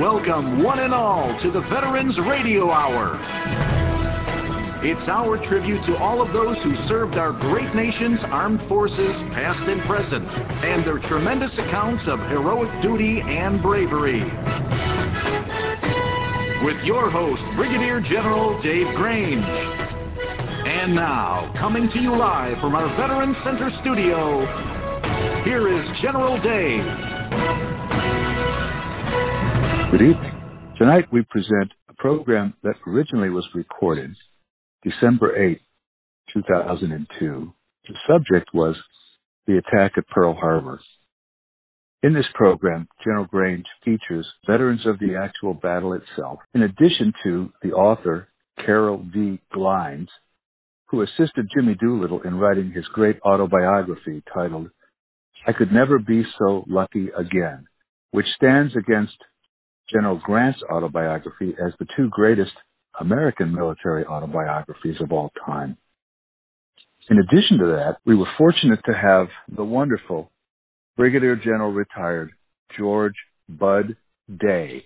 Welcome, one and all, to the Veterans Radio Hour. It's our tribute to all of those who served our great nation's armed forces, past and present, and their tremendous accounts of heroic duty and bravery. With your host, Brigadier General Dave Grange. And now, coming to you live from our Veterans Center studio, here is General Dave. Good evening. Tonight we present a program that originally was recorded December 8, 2002. The subject was the attack at Pearl Harbor. In this program, General Grange features veterans of the actual battle itself, in addition to the author, Carroll V. Glines, who assisted Jimmy Doolittle in writing his great autobiography titled I Could Never Be So Lucky Again, which stands against General Grant's autobiography as the two greatest American military autobiographies of all time. In addition to that, we were fortunate to have the wonderful Brigadier General retired George Bud Day.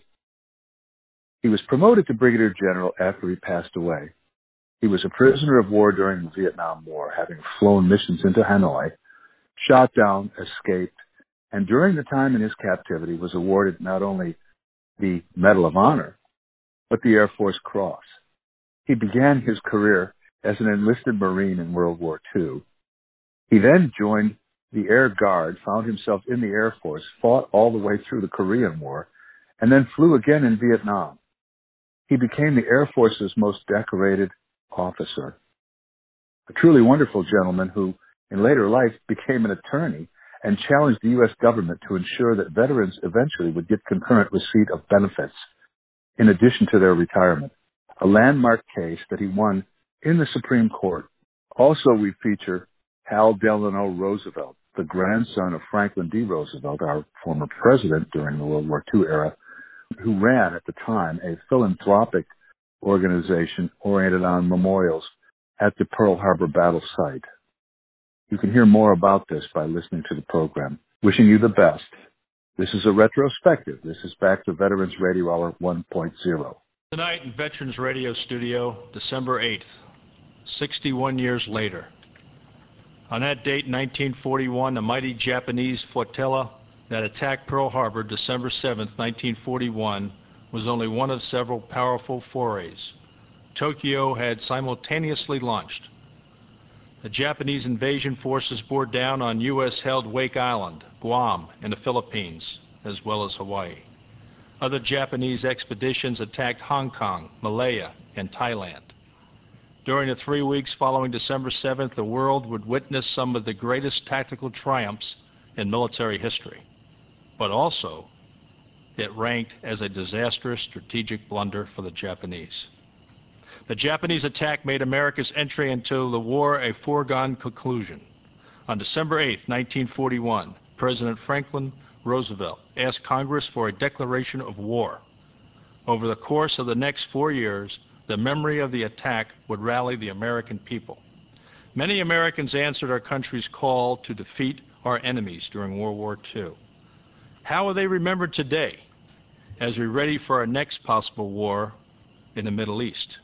He was promoted to Brigadier General after he passed away. He was a prisoner of war during the Vietnam War, having flown missions into Hanoi, shot down, escaped, and during the time in his captivity was awarded not only the Medal of Honor, but the Air Force Cross. He began his career as an enlisted Marine in World War II. He then joined the Air Guard, found himself in the Air Force, fought all the way through the Korean War, and then flew again in Vietnam. He became the Air Force's most decorated officer. A truly wonderful gentleman who, in later life, became an attorney and challenged the U.S. government to ensure that veterans eventually would get concurrent receipt of benefits in addition to their retirement, a landmark case that he won in the Supreme Court. Also, we feature Hall Delano Roosevelt, the grandson of Franklin D. Roosevelt, our former president during the World War II era, who ran at the time a philanthropic organization oriented on memorials at the Pearl Harbor battle site. You can hear more about this by listening to the program. Wishing you the best. This is a retrospective. This is back to Veterans Radio Hour 1.0. Tonight in Veterans Radio Studio, December 8th, 61 years later. On that date, 1941, the mighty Japanese flotilla that attacked Pearl Harbor December 7th, 1941, was only one of several powerful forays. Tokyo had simultaneously launched the Japanese invasion forces bore down on U.S.-held Wake Island, Guam, and the Philippines, as well as Hawaii. Other Japanese expeditions attacked Hong Kong, Malaya, and Thailand. During the three weeks following December 7th, the world would witness some of the greatest tactical triumphs in military history. But also, it ranked as a disastrous strategic blunder for the Japanese. The Japanese attack made America's entry into the war a foregone conclusion. On December 8, 1941, President Franklin Roosevelt asked Congress for a declaration of war. Over the course of the next four years, the memory of the attack would rally the American people. Many Americans answered our country's call to defeat our enemies during World War II. How are they remembered today as we are ready for our next possible war in the Middle East?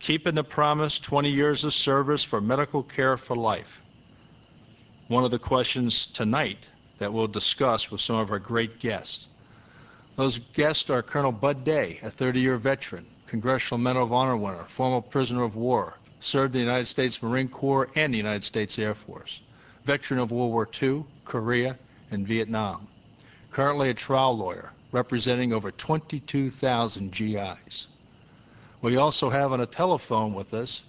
Keeping the promise 20 years of service for medical care for life. One of the questions tonight that we'll discuss with some of our great guests. Those guests are Colonel Bud Day, a 30-year veteran, Congressional Medal of Honor winner, former prisoner of war, served the United States Marine Corps and the United States Air Force, veteran of World War II, Korea, and Vietnam. Currently a trial lawyer, representing over 22,000 GIs. We also have on a telephone with us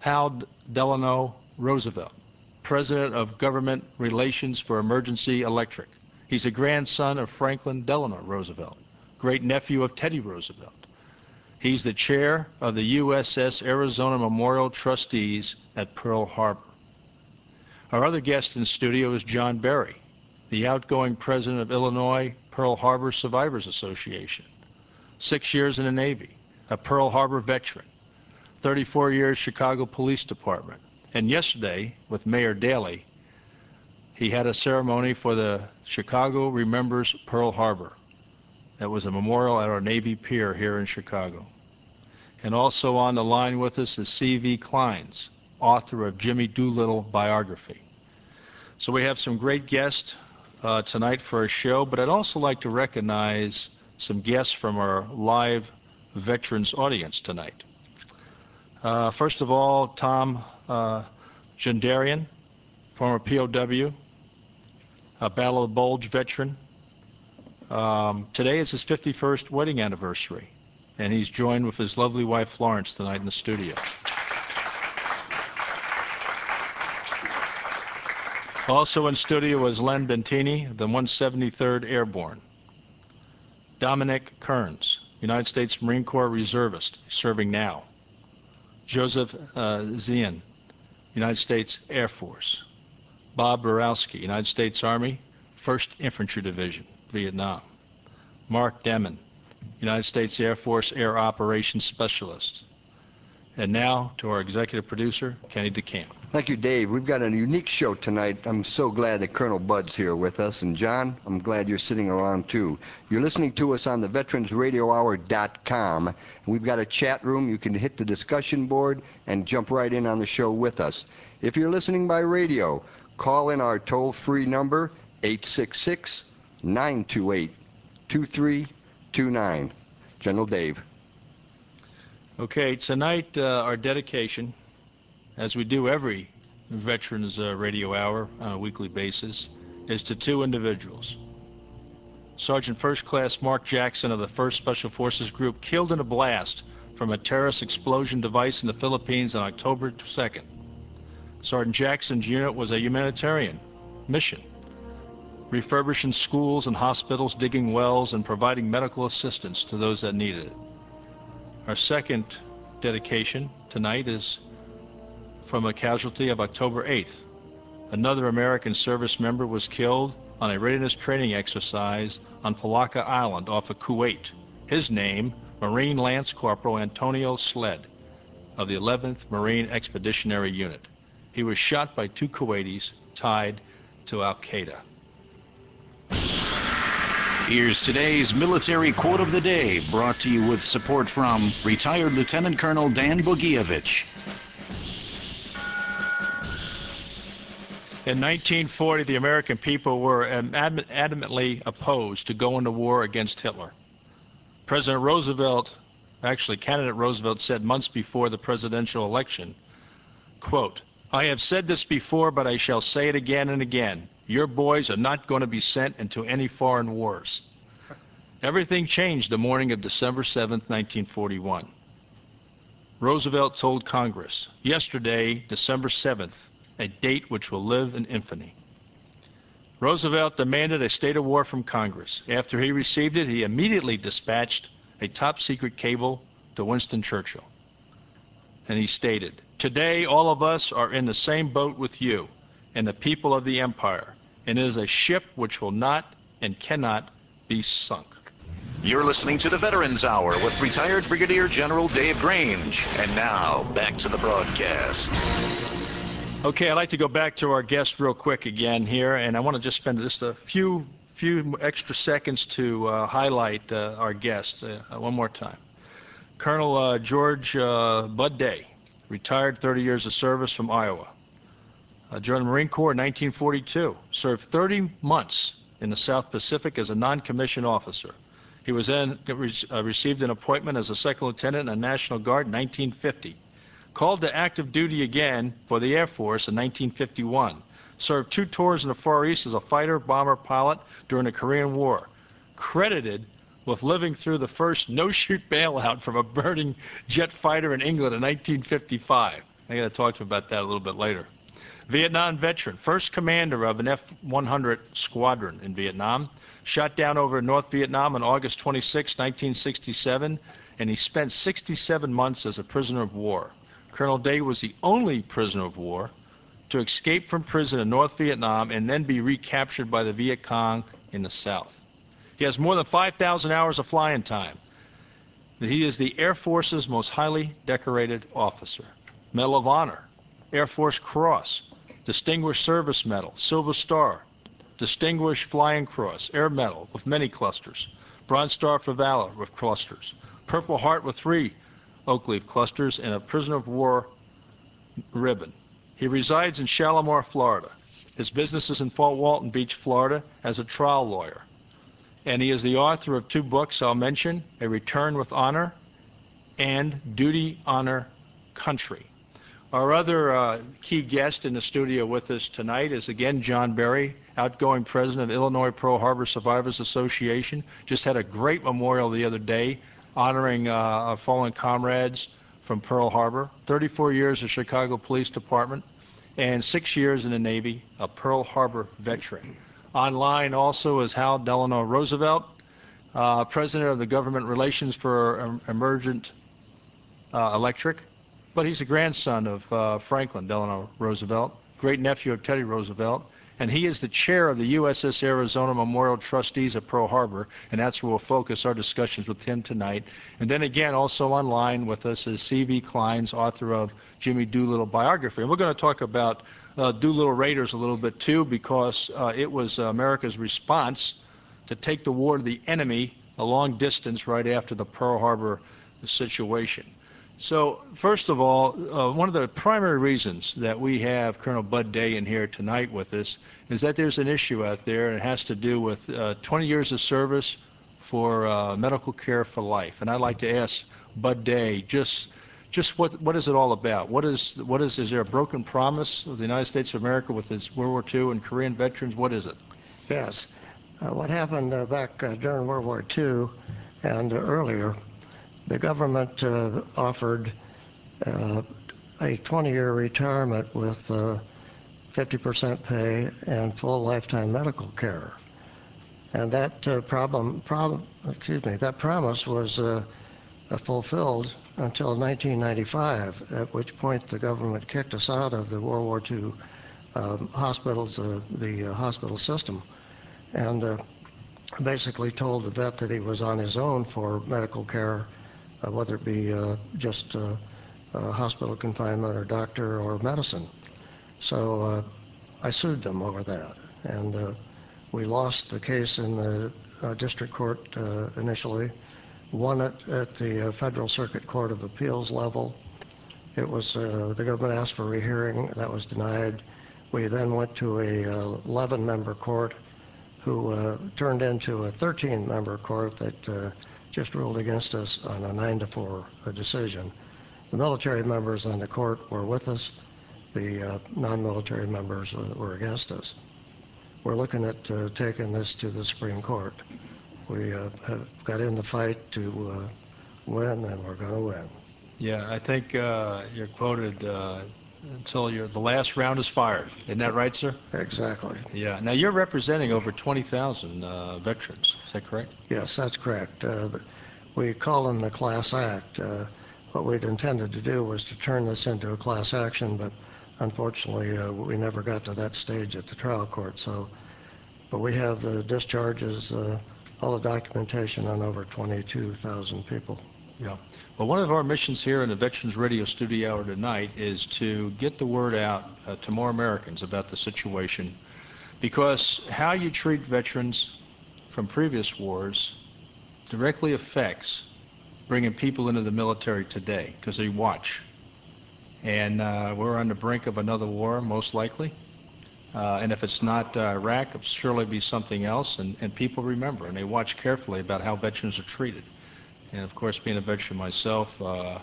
Hall Delano Roosevelt, President of Government Relations for Emergency Electric. He's a grandson of Franklin Delano Roosevelt, great nephew of Teddy Roosevelt. He's the chair of the USS Arizona Memorial Trustees at Pearl Harbor. Our other guest in studio is John Berry, the outgoing president of Illinois Pearl Harbor Survivors Association. Six years in the Navy, a Pearl Harbor veteran, 34 years Chicago Police Department. And yesterday, with Mayor Daley, he had a ceremony for the Chicago Remembers Pearl Harbor. that was a memorial at our Navy Pier here in Chicago. And also on the line with us is C.V. Glines, author of Jimmy Doolittle biography. So we have some great guests uh, tonight for our show, but I'd also like to recognize some guests from our live veterans audience tonight. Uh, first of all, Tom uh, Jandarian, former POW, a Battle of the Bulge veteran. Um, today is his 51st wedding anniversary, and he's joined with his lovely wife Florence tonight in the studio. Also in studio is Len Bentini, the 173rd Airborne. Dominic Kearns, United States Marine Corps reservist, serving now. Joseph uh, Zien, United States Air Force. Bob Borowski, United States Army, 1st Infantry Division, Vietnam. Mark Demon, United States Air Force Air Operations Specialist. And now to our executive producer, Kenny DeCamp. Thank you, Dave. We've got a unique show tonight. I'm so glad that Colonel Bud's here with us. And John, I'm glad you're sitting around too. You're listening to us on the veteransradiohour.com. We've got a chat room. You can hit the discussion board and jump right in on the show with us. If you're listening by radio, call in our toll free number, 866 928 2329. General Dave. Okay, tonight uh, our dedication, as we do every Veterans uh, Radio Hour on a weekly basis, is to two individuals. Sergeant First Class Mark Jackson of the 1st Special Forces Group killed in a blast from a terrorist explosion device in the Philippines on October 2nd. Sergeant Jackson's unit was a humanitarian mission, refurbishing schools and hospitals, digging wells, and providing medical assistance to those that needed it. Our second dedication tonight is from a casualty of October 8th. Another American service member was killed on a readiness training exercise on Failaka Island off of Kuwait. His name, Marine Lance Corporal Antonio Sledd of the 11th Marine Expeditionary Unit. He was shot by two Kuwaitis tied to Al Qaeda. Here's today's military quote of the day, brought to you with support from retired Lieutenant Colonel Dan Bogievich. In 1940, the American people were adamantly opposed to going to war against Hitler. President Roosevelt, actually candidate Roosevelt said months before the presidential election, quote, I have said this before, but I shall say it again and again. Your boys are not going to be sent into any foreign wars. Everything changed the morning of December 7, 1941. Roosevelt told Congress, yesterday, December 7th, a date which will live in infamy. Roosevelt demanded a state of war from Congress. After he received it, he immediately dispatched a top secret cable to Winston Churchill. And he stated, Today, all of us are in the same boat with you and the people of the empire, and it is a ship which will not and cannot be sunk. You're listening to the Veterans Hour with retired Brigadier General Dave Grange. And now, back to the broadcast. Okay, I'd like to go back to our guest real quick again here, and I want to just spend just a few few extra seconds to uh, highlight uh, our guest uh, one more time. Colonel uh, George uh, Bud Day, retired 30 years of service from Iowa. Joined the Marine Corps in 1942, served 30 months in the South Pacific as a non-commissioned officer. He was then received an appointment as a second lieutenant in the National Guard in 1950. Called to active duty again for the Air Force in 1951. Served two tours in the Far East as a fighter bomber pilot during the Korean War. Credited with living through the first no-shoot bailout from a burning jet fighter in England in 1955. I got to talk to him about that a little bit later. Vietnam veteran, first commander of an F-100 squadron in Vietnam, shot down over North Vietnam on August 26, 1967, and he spent 67 months as a prisoner of war. Colonel Day was the only prisoner of war to escape from prison in North Vietnam and then be recaptured by the Viet Cong in the South. He has more than 5,000 hours of flying time. He is the Air Force's most highly decorated officer. Medal of Honor, Air Force Cross, Distinguished Service Medal, Silver Star, Distinguished Flying Cross, Air Medal with many clusters, Bronze Star for Valor with clusters, Purple Heart with three oak leaf clusters, and a Prisoner of War ribbon. He resides in Shalimar, Florida. His business is in Fort Walton Beach, Florida, as a trial lawyer. And he is the author of two books I'll mention A Return with Honor and Duty, Honor, Country. Our other uh, key guest in the studio with us tonight is again John Berry, outgoing president of Illinois Pearl Harbor Survivors Association. Just had a great memorial the other day honoring uh, our fallen comrades from Pearl Harbor. 34 years of Chicago Police Department and six years in the Navy, a Pearl Harbor veteran. Online also is Hall Delano Roosevelt, uh, president of the Government Relations for Emergent uh, Electric but he's a grandson of uh, Franklin Delano Roosevelt, great nephew of Teddy Roosevelt, and he is the chair of the USS Arizona Memorial Trustees at Pearl Harbor, and that's where we'll focus our discussions with him tonight. And then again, also online with us is C.V. Glines, author of Jimmy Doolittle biography. And we're going to talk about uh, Doolittle Raiders a little bit too, because uh, it was America's response to take the war to the enemy a long distance right after the Pearl Harbor situation. So, first of all, uh, one of the primary reasons that we have Colonel Bud Day in here tonight with us is that there's an issue out there, and it has to do with uh, 20 years of service for uh, medical care for life. And I'd like to ask Bud Day just just what what is it all about? What is what is is there a broken promise of the United States of America with its World War II and Korean veterans? What is it? Yes, uh, what happened uh, back uh, during World War II and earlier the government uh, offered uh, a 20-year retirement with 50% uh, pay and full lifetime medical care. And that uh, problem, problem, excuse me, that promise was uh, fulfilled until 1995, at which point the government kicked us out of the World War II um, hospitals, the hospital system, and basically told the vet that he was on his own for medical care uh, whether it be uh, just uh, hospital confinement or doctor or medicine. So I sued them over that. And we lost the case in the district court initially, won it at the Federal Circuit Court of Appeals level. It was, the government asked for rehearing, that was denied. We then went to a 11-member court who uh, turned into a 13-member court that uh, just ruled against us on a nine to four decision. The military members on the court were with us. The uh, non-military members were against us. We're looking at uh, taking this to the Supreme Court. We uh, have got in the fight to uh, win, and we're going to win. Yeah, I think uh, you're quoted uh, until you're, the last round is fired. Isn't that right, sir? Exactly. Yeah. Now you're representing over 20,000 uh, veterans. Is that correct? Yes, that's correct. Uh, we call them the class act. Uh, what we'd intended to do was to turn this into a class action, but unfortunately uh, we never got to that stage at the trial court. So, but we have the discharges, uh, all the documentation on over 22,000 people. Yeah. Well, one of our missions here in the Veterans Radio Studio Hour tonight is to get the word out uh, to more Americans about the situation because how you treat veterans from previous wars directly affects bringing people into the military today because they watch. And uh, we're on the brink of another war, most likely. Uh, and if it's not uh, Iraq, it'll surely be something else. And, and people remember and they watch carefully about how veterans are treated. And of course, being a veteran myself, uh,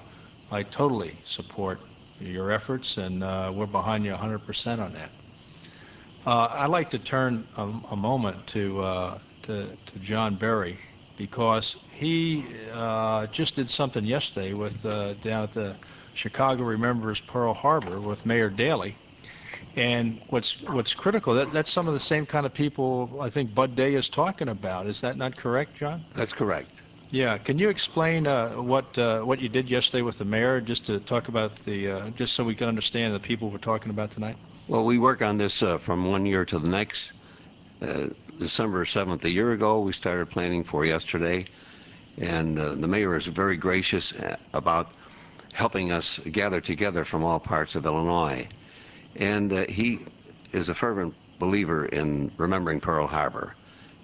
I totally support your efforts, and uh, we're behind you 100% on that. Uh, I'd like to turn a, a moment to, uh, to, to John Berry because he uh, just did something yesterday with uh, down at the Chicago Remembers Pearl Harbor with Mayor Daley. And what's what's critical that that's some of the same kind of people I think Bud Day is talking about. Is that not correct, John? That's correct. Yeah, can you explain uh, what uh, what you did yesterday with the mayor, just to talk about the, uh, just so we can understand the people we're talking about tonight? Well, we work on this uh, from one year to the next. Uh, December 7th, a year ago, we started planning for yesterday, and uh, the mayor is very gracious about helping us gather together from all parts of Illinois. And he is a fervent believer in remembering Pearl Harbor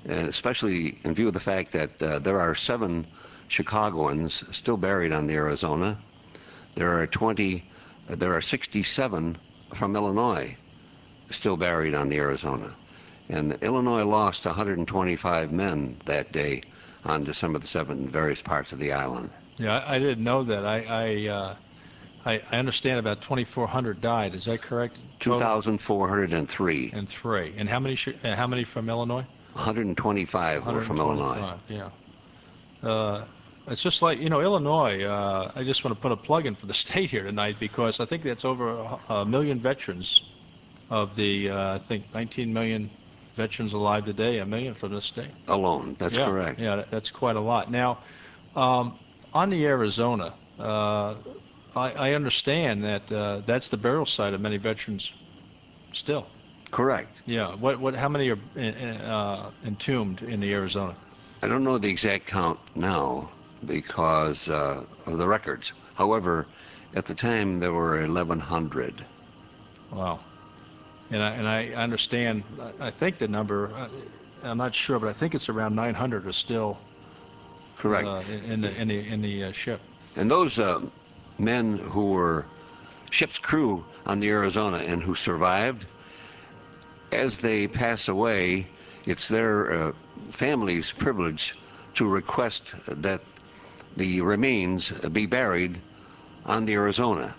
especially in view of the fact that uh, there are seven Chicagoans still buried on the Arizona. There are 20, there are 67 from Illinois still buried on the Arizona. And Illinois lost 125 men that day on December the 7th in various parts of the island. Yeah, I, I didn't know that. I I, uh, I I understand about 2,400 died. Is that correct? 2,403. And three. And how many? sh- uh, How many from Illinois? 125 were from Illinois. Yeah. Uh, it's just like you know Illinois. Uh, I just want to put a plug in for the state here tonight because I think that's over a, a million veterans of the uh, I think 19 million veterans alive today. A million from the state. Alone, that's yeah, correct. Yeah, that's quite a lot. Now, um, on the Arizona, uh, I, I understand that uh, that's the burial site of many veterans still. Correct. Yeah. What, what, how many are uh, entombed in the Arizona? I don't know the exact count now because uh, of the records. However, at the time there were 1,100. Wow. And I, and I understand, I think the number, uh, I'm not sure, but I think it's around 900 are still Correct. uh, in in the, in the, in the uh, ship. And those uh, men who were ship's crew on the Arizona and who survived, as they pass away, it's their uh, family's privilege to request that the remains be buried on the Arizona.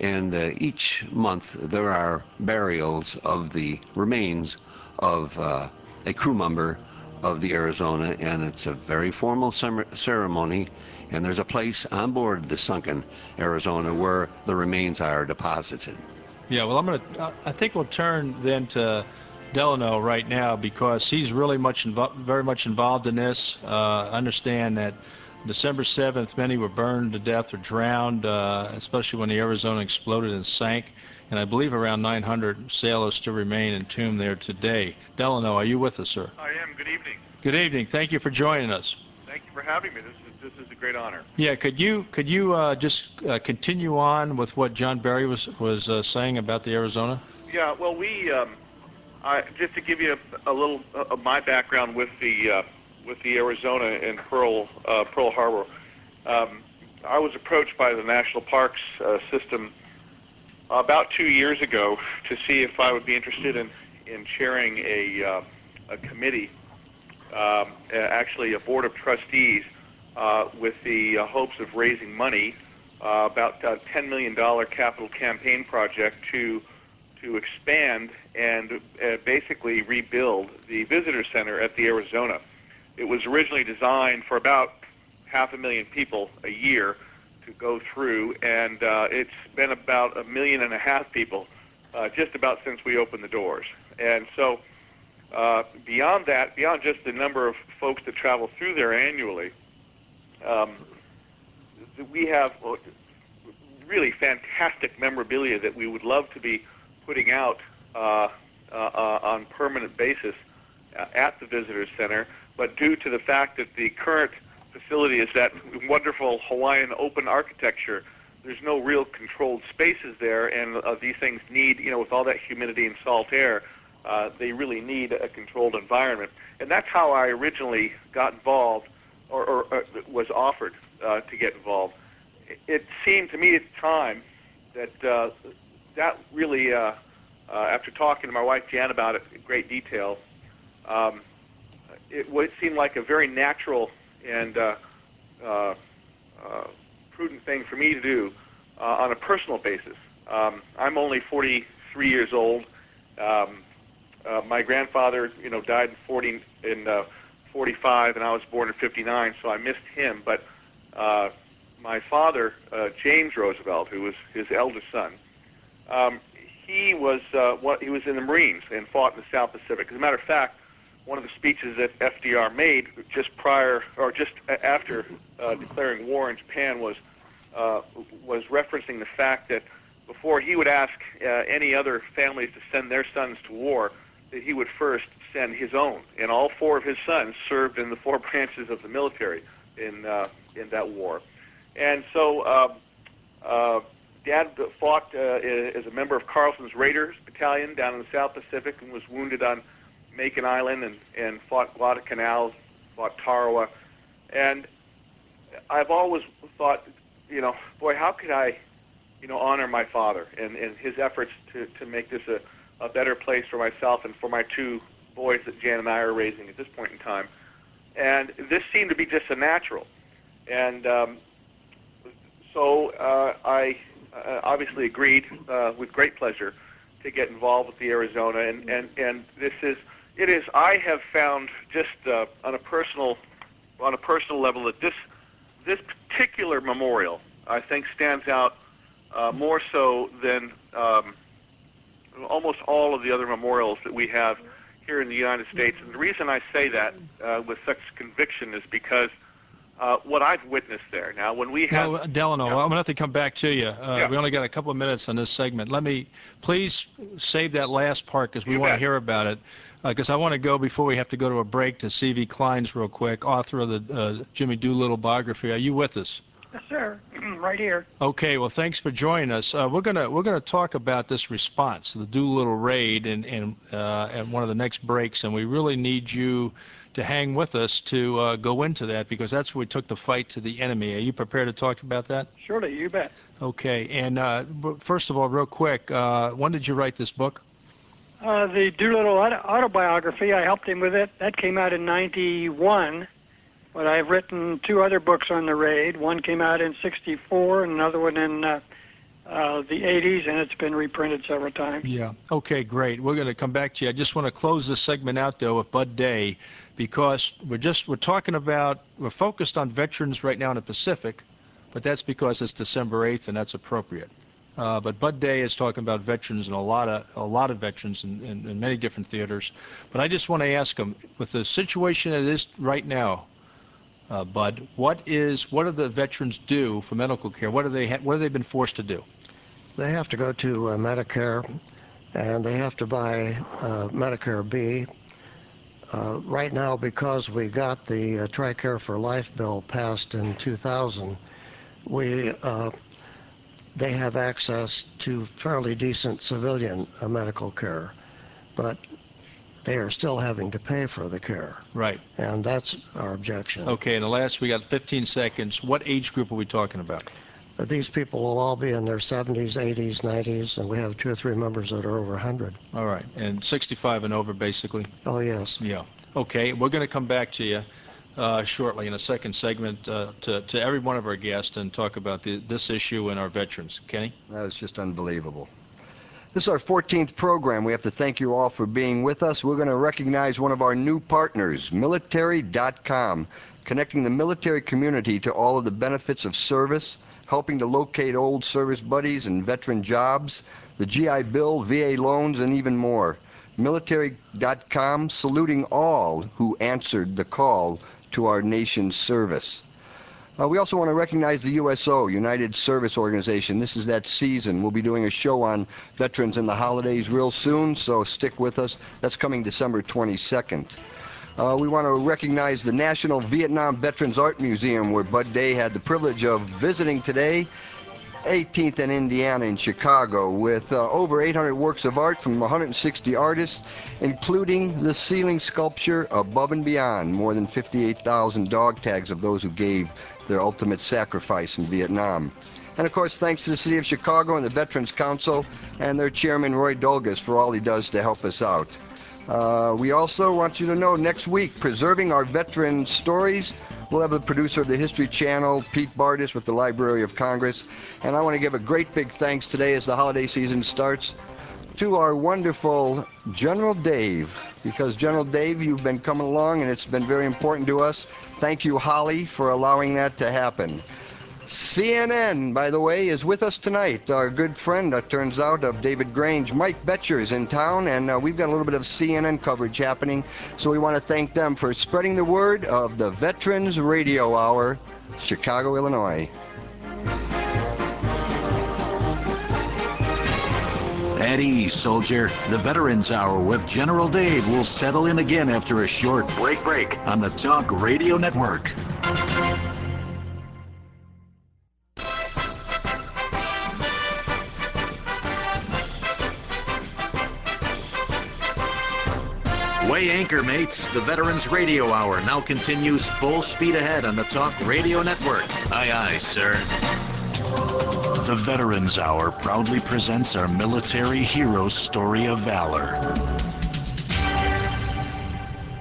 And uh, each month there are burials of the remains of uh, a crew member of the Arizona, and it's a very formal ceremony. And there's a place on board the sunken Arizona where the remains are deposited. Yeah, well, I'm going to, I think we'll turn then to Delano right now because he's really much, invo- very much involved in this. Uh, I understand that December 7th, many were burned to death or drowned, uh, especially when the Arizona exploded and sank. And I believe around 900 sailors still remain entombed there today. Delano, are you with us, sir? I am. Good evening. Good evening. Thank you for joining us. Thank you for having me. This is this is a great honor. Yeah, could you could you uh, just uh, continue on with what John Barry was was uh, saying about the Arizona? Yeah. Well, we um, I, just to give you a, a little uh, of my background with the uh, with the Arizona and Pearl uh, Pearl Harbor. Um, I was approached by the National Parks uh, system about two years ago to see if I would be interested in in chairing a uh, a committee, um, uh, actually a board of trustees, uh, with the uh, hopes of raising money, uh, about a $10 million capital campaign project to to expand and uh, basically rebuild the visitor center at the Arizona. It was originally designed for about half a million people a year to go through, and uh, it's been about a million and a half people uh, just about since we opened the doors. And so, uh, beyond that, beyond just the number of folks that travel through there annually, um, we have uh, really fantastic memorabilia that we would love to be putting out uh, uh, uh, on permanent basis at the visitor center. But due to the fact that the current facility is that wonderful Hawaiian open architecture, there's no real controlled spaces there, and these things need, you know, with all that humidity and salt air, uh, they really need a controlled environment. And that's how I originally got involved, or, or uh, was offered uh, to get involved. It, it seemed to me at the time that uh, that really, uh, uh, after talking to my wife Jan about it in great detail, um, it would seem like a very natural and uh, uh, uh, prudent thing for me to do uh, on a personal basis. Um, I'm only 43 years old. Um, uh, my grandfather, you know, died in 40 in uh, 45, and I was born in 59, so I missed him. But uh, my father, uh, James Roosevelt, who was his eldest son, um, he was uh, what he was in the Marines and fought in the South Pacific. As a matter of fact, one of the speeches that FDR made just prior or just after uh, declaring war in Japan was uh, was referencing the fact that before he would ask uh, any other families to send their sons to war, he would first send his own. And all four of his sons served in the four branches of the military in uh, in that war. And so uh, uh, Dad fought uh, as a member of Carlson's Raiders Battalion down in the South Pacific and was wounded on Makin Island and, and fought Guadalcanal, fought Tarawa. And I've always thought, you know, boy, how could I, you know, honor my father and, and his efforts to, to make this a, a better place for myself and for my two boys that Jan and I are raising at this point in time. And this seemed to be just a natural. And um, so uh, I uh, obviously agreed uh, with great pleasure to get involved with the Arizona. And, and, and this is, it is, I have found just uh, on a personal, on a personal level that this, this particular memorial, I think, stands out uh, more so than um, almost all of the other memorials that we have here in the United States. And the reason I say that uh, with such conviction is because uh, what I've witnessed there. Now, when we have... Now, Delano, Yeah. I'm going to have to come back to you. Uh, Yeah. We only got a couple of minutes on this segment. Let me, please save that last part because we You want to hear about it. Because I want to go before we have to go to a break to C.V. Glines real quick, author of the uh, Jimmy Doolittle biography. Are you with us? Yes, sir. right here. Okay, well, thanks for joining us. Uh, we're gonna we're gonna talk about this response, the Doolittle raid, and and uh, at one of the next breaks, and we really need you to hang with us to uh, go into that because that's where we took the fight to the enemy. Are you prepared to talk about that? Surely, you bet. Okay, and uh, first of all, real quick, uh, when did you write this book? Uh, the Doolittle autobiography, I helped him with it. That came out in 91. But I've written two other books on the raid. One came out in 64 and another one in uh, uh, the 80s, and it's been reprinted several times. Yeah. Okay, great. We're going to come back to you. I just want to close this segment out though with Bud Day because we're just we're talking about we're focused on veterans right now in the Pacific, but that's because it's December 8th and that's appropriate. Uh, but Bud Day is talking about veterans and a lot of a lot of veterans in, in, in many different theaters. But I just want to ask him, with the situation it is right now, uh, Bud, what is what do the veterans do for medical care? What are they ha- what have they been forced to do? They have to go to uh, Medicare, and they have to buy uh, Medicare B. Uh, right now, because we got the uh, TRICARE for Life bill passed in 2000, we uh, they have access to fairly decent civilian medical care, but they are still having to pay for the care, Right. and that's our objection. Okay, and the last, we got 15 seconds. What age group are we talking about? But these people will all be in their 70s, 80s, 90s, and we have two or three members that are over 100. All right, and 65 and over, basically? Oh, yes. Yeah. Okay, we're going to come back to you uh, shortly in a second segment uh, to, to every one of our guests and talk about the, this issue and our veterans. Kenny? That was just unbelievable. This is our 14th program. We have to thank you all for being with us. We're going to recognize one of our new partners, military.com, connecting the military community to all of the benefits of service, helping to locate old service buddies and veteran jobs, the GI Bill, VA loans, and even more. Military.com saluting all who answered the call to our nation's service. Uh, we also want to recognize the USO, United Service Organization. This is that season. We'll be doing a show on veterans and the holidays real soon, so stick with us. That's coming December 22nd. Uh, we want to recognize the National Vietnam Veterans Art Museum, where Bud Day had the privilege of visiting today. 18th and Indiana in Chicago with uh, over 800 works of art from 160 artists, including the ceiling sculpture Above and Beyond, more than 58,000 dog tags of those who gave their ultimate sacrifice in Vietnam. And of course, thanks to the City of Chicago and the Veterans Council and their chairman, Roy Dolgas, for all he does to help us out. Uh, we also want you to know next week, preserving our veteran stories. We'll have the producer of the History Channel, Pete Bardis, with the Library of Congress. And I want to give a great big thanks today as the holiday season starts to our wonderful General Dave, because General Dave, you've been coming along and it's been very important to us. Thank you, Holly, for allowing that to happen. CNN, by the way, is with us tonight. Our good friend, uh, turns out, of David Grange, Mike Betcher is in town, and uh, we've got a little bit of CNN coverage happening. So we want to thank them for spreading the word of the Veterans Radio Hour, Chicago, Illinois. At ease, soldier. The Veterans Hour with General Dave will settle in again after a short break break on the Talk Radio Network. Mates. The Veterans Radio Hour now continues full speed ahead on the Talk Radio Network. Aye, aye, sir. The Veterans Hour proudly presents our military hero's story of valor.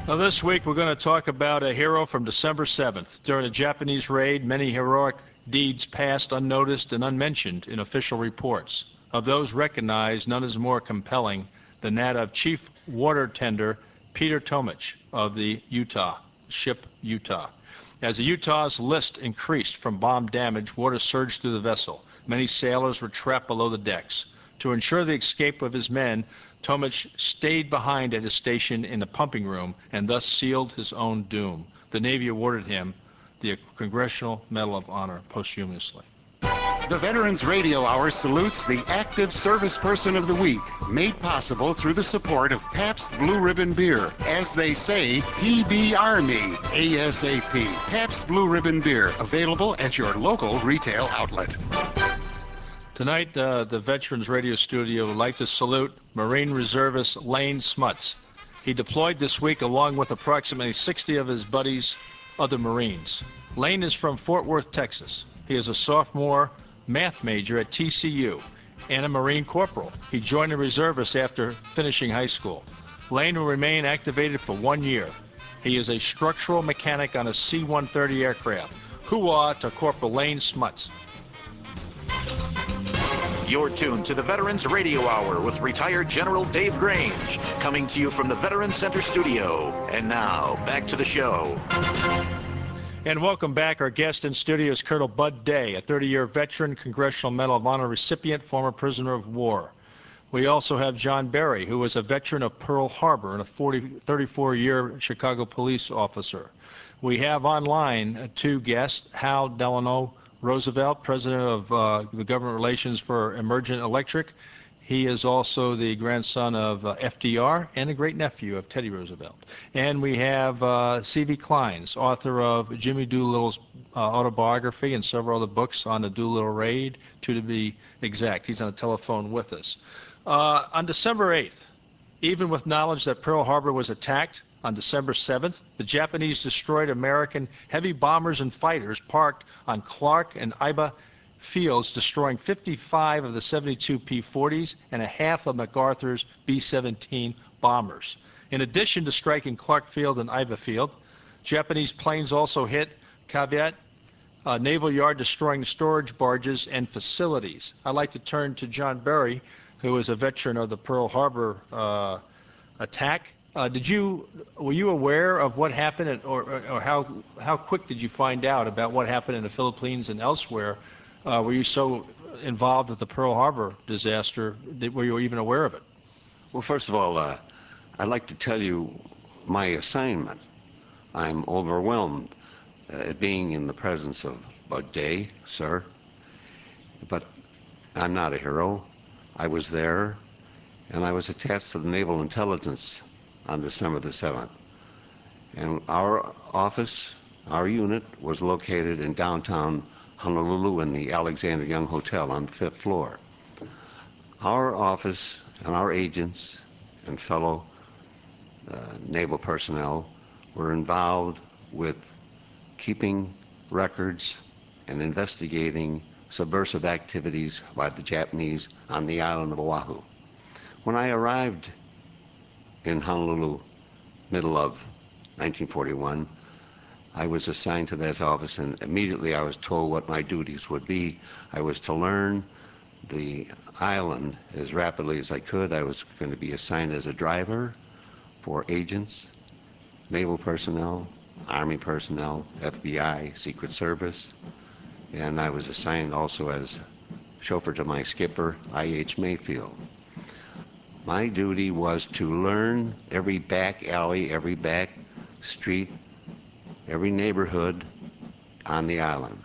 Now, this week we're going to talk about a hero from December 7th. During a Japanese raid, many heroic deeds passed unnoticed and unmentioned in official reports. Of those recognized, none is more compelling than that of Chief Water Tender Peter Tomich of the Utah, ship Utah. As the Utah's list increased from bomb damage, water surged through the vessel. Many sailors were trapped below the decks. To ensure the escape of his men, Tomich stayed behind at his station in the pumping room and thus sealed his own doom. The Navy awarded him the Congressional Medal of Honor posthumously. The Veterans Radio Hour salutes the Active Service Person of the Week, made possible through the support of Pabst Blue Ribbon Beer. As they say, PBR me ASAP. Pabst Blue Ribbon Beer, available at your local retail outlet. Tonight, uh, the Veterans Radio Studio would like to salute Marine Reservist Lane Smuts. He deployed this week along with approximately 60 of his buddies, other Marines. Lane is from Fort Worth, Texas. He is a sophomore math major at TCU and a Marine corporal. He joined the reservists after finishing high school. Lane will remain activated for one year. He is a structural mechanic on a C-130 aircraft. Hooah to Corporal Lane Smuts. You're tuned to the Veterans Radio Hour with retired General Dave Grange, coming to you from the Veterans Center studio. And now, back to the show. And welcome back. Our guest in studio is Colonel Bud Day, a 30-year veteran, Congressional Medal of Honor recipient, former prisoner of war. We also have John Berry, who was a veteran of Pearl Harbor and a 34-year Chicago police officer. We have online two guests, Hall Delano Roosevelt, president of uh, the government relations for Emergent Electric, he is also the grandson of uh, FDR and a great nephew of Teddy Roosevelt. And we have uh, C.V. Glines, author of Jimmy Doolittle's uh, autobiography and several other books on the Doolittle raid, two to be exact. He's on the telephone with us. Uh, on December 8th, even with knowledge that Pearl Harbor was attacked, on December 7th, the Japanese destroyed American heavy bombers and fighters parked on Clark and Iba fields, destroying 55 of the 72 P-40s and a half of MacArthur's B-17 bombers. In addition to striking Clark Field and Iba Field, Japanese planes also hit Cavite uh, Naval Yard, destroying storage barges and facilities. I'd like to turn to John Berry, who is a veteran of the Pearl Harbor uh, attack. Uh, did you were you aware of what happened, at, or, or how how quick did you find out about what happened in the Philippines and elsewhere uh, were you so involved with the Pearl Harbor disaster? That, were you even aware of it? Well, first of all, uh, I'd like to tell you my assignment. I'm overwhelmed uh, at being in the presence of Bud Day, sir. But I'm not a hero. I was there, and I was attached to the Naval Intelligence on December the 7th. And our office, our unit, was located in downtown Honolulu in the Alexander Young Hotel on the fifth floor. Our office and our agents and fellow uh, naval personnel were involved with keeping records and investigating subversive activities by the Japanese on the island of Oahu. When I arrived in Honolulu, middle of 1941, I was assigned to that office, and immediately I was told what my duties would be. I was to learn the island as rapidly as I could. I was going to be assigned as a driver for agents, naval personnel, Army personnel, FBI, Secret Service, and I was assigned also as chauffeur to my skipper, I.H. Mayfield. My duty was to learn every back alley, every back street, every neighborhood on the island.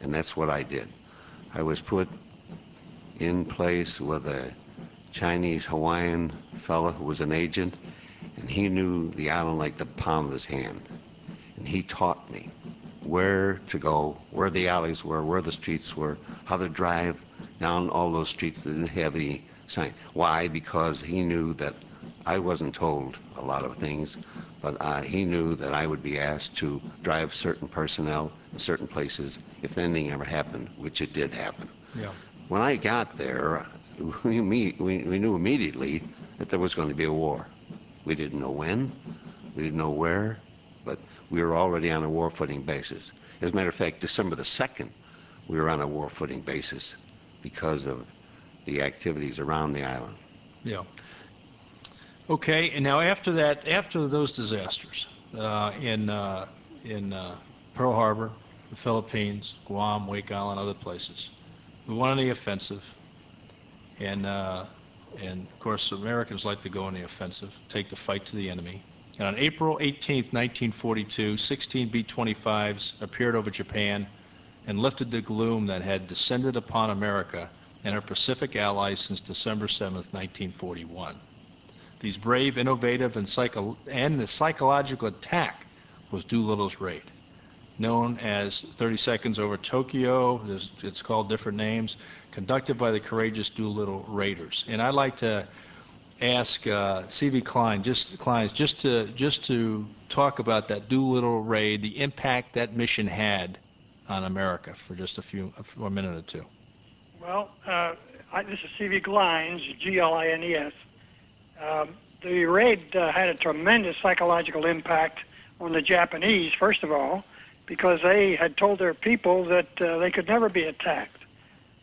And that's what I did. I was put in place with a Chinese Hawaiian fellow who was an agent, and he knew the island like the palm of his hand. And he taught me where to go, where the alleys were, where the streets were, how to drive down all those streets that didn't have any sign. Why? Because he knew that I wasn't told a lot of things, but uh, he knew that I would be asked to drive certain personnel in certain places if anything ever happened, which it did happen. Yeah. When I got there, we, we, we knew immediately that there was going to be a war. We didn't know when, we didn't know where, but we were already on a war footing basis. As a matter of fact, December the 2nd, we were on a war footing basis because of the activities around the island. Yeah. Okay, and now after that, after those disasters uh, in uh, in uh, Pearl Harbor, the Philippines, Guam, Wake Island, other places, we went on the offensive, and uh, and of course Americans like to go on the offensive, take the fight to the enemy. And on April 18, 1942, 16 B-25s appeared over Japan and lifted the gloom that had descended upon America and our Pacific allies since December 7, 1941. These brave, innovative, and, psycho- and the psychological attack was Doolittle's raid. Known as 30 Seconds Over Tokyo, it's called different names, conducted by the courageous Doolittle Raiders. And I'd like to ask uh, C.V. Klein, just Klein, just to just to talk about that Doolittle raid, the impact that mission had on America for just a few a minute or two. Well, uh, I, this is C.V. Glines, G-L-I-N-E-S. Um, the raid uh, had a tremendous psychological impact on the Japanese, first of all, because they had told their people that uh, they could never be attacked.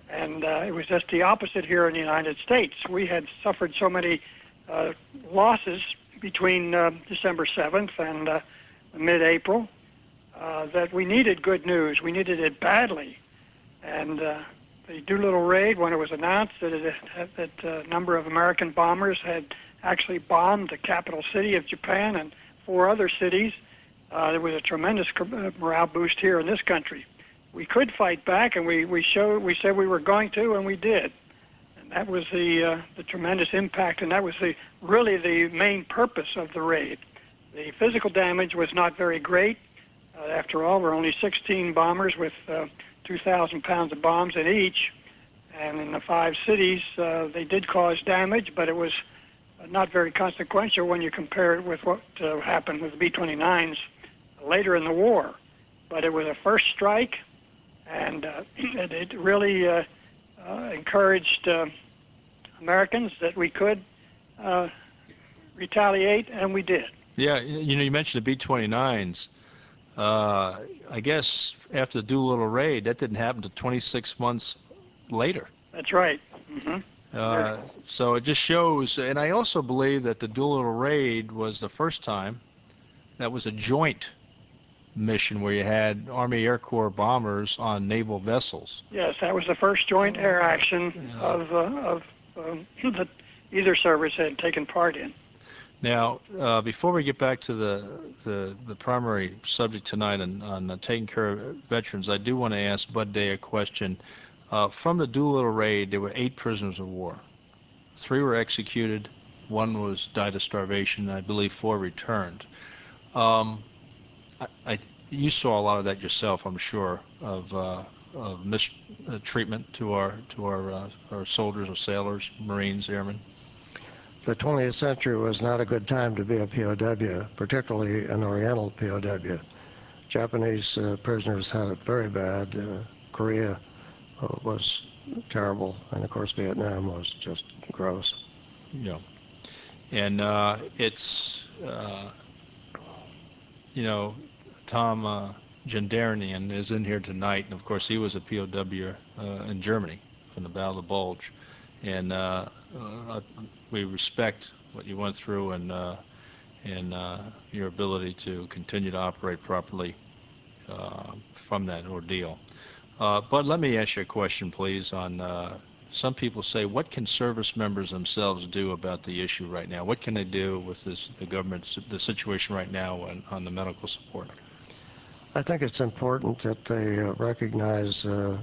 And uh, it was just the opposite here in the United States. We had suffered so many uh, losses between uh, December 7th and uh, mid-April uh, that we needed good news. We needed it badly. And uh, the Doolittle raid, when it was announced that, that a number of American bombers had actually bombed the capital city of Japan and four other cities, uh, there was a tremendous morale boost here in this country we could fight back, and we we showed we said we were going to, and we did. And that was the uh, the tremendous impact, and that was the really the main purpose of the raid. The physical damage was not very great. Uh, after all, we're only 16 bombers with uh, 2,000 pounds of bombs in each, and in the five cities, uh, they did cause damage, but it was not very consequential when you compare it with what uh, happened with the B-29s later in the war. But it was a first strike, and uh, it, really uh, uh, encouraged uh, Americans that we could uh, retaliate, and we did. Yeah, you know, you mentioned the B-29s. Uh, I guess after the Doolittle raid, that didn't happen until 26 months later. That's right. Mm-hmm. Uh, so it just shows, and I also believe that the Doolittle raid was the first time that was a joint mission where you had Army Air Corps bombers on naval vessels. Yes, that was the first joint air action yeah. of, uh, of um, that either service had taken part in. Now, uh, before we get back to the, the, the primary subject tonight on, on uh, taking care of veterans, I do want to ask Bud Day a question. Uh, from the Doolittle raid, there were eight prisoners of war. Three were executed, one was died of starvation, and I believe four returned. Um, I, you saw a lot of that yourself, I'm sure, of, uh, of mistreatment to our to our uh, our soldiers or sailors, Marines, airmen. The 20th century was not a good time to be a POW, particularly an Oriental POW. Japanese uh, prisoners had it very bad. Uh, Korea uh, was terrible, and of course Vietnam was just gross. Yeah, and uh, it's you know Tom uh, is in here tonight, and of course he was a POW uh, in Germany from the Battle of the Bulge, and uh, uh, we respect what you went through and uh, and uh, your ability to continue to operate properly uh, from that ordeal. Uh, but let me ask you a question, please. On uh, some people say, what can service members themselves do about the issue right now? What can they do with this the government the situation right now on, on the medical support? I think it's important that they uh, recognize uh,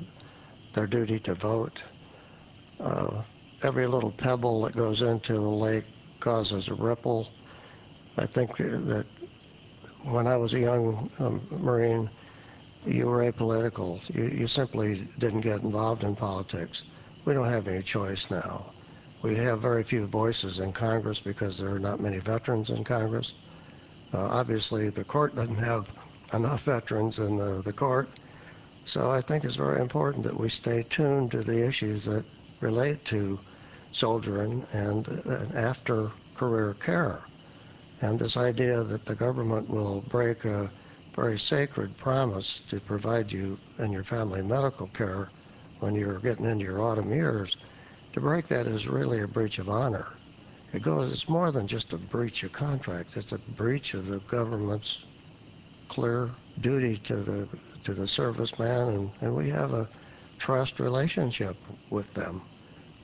their duty to vote. Uh, every little pebble that goes into a lake causes a ripple. I think that when I was a young um, Marine, you were apolitical. You, you simply didn't get involved in politics. We don't have any choice now. we have very few voices in Congress because there are not many veterans in Congress. Uh, obviously, the court doesn't have enough veterans in the, the court. So I think it's very important that we stay tuned to the issues that relate to soldiering and, and after career care. And this idea that the government will break a very sacred promise to provide you and your family medical care when you're getting into your autumn years, to break that is really a breach of honor. It goes, it's more than just a breach of contract. It's a breach of the government's clear duty to the to the serviceman, and, and we have a trust relationship with them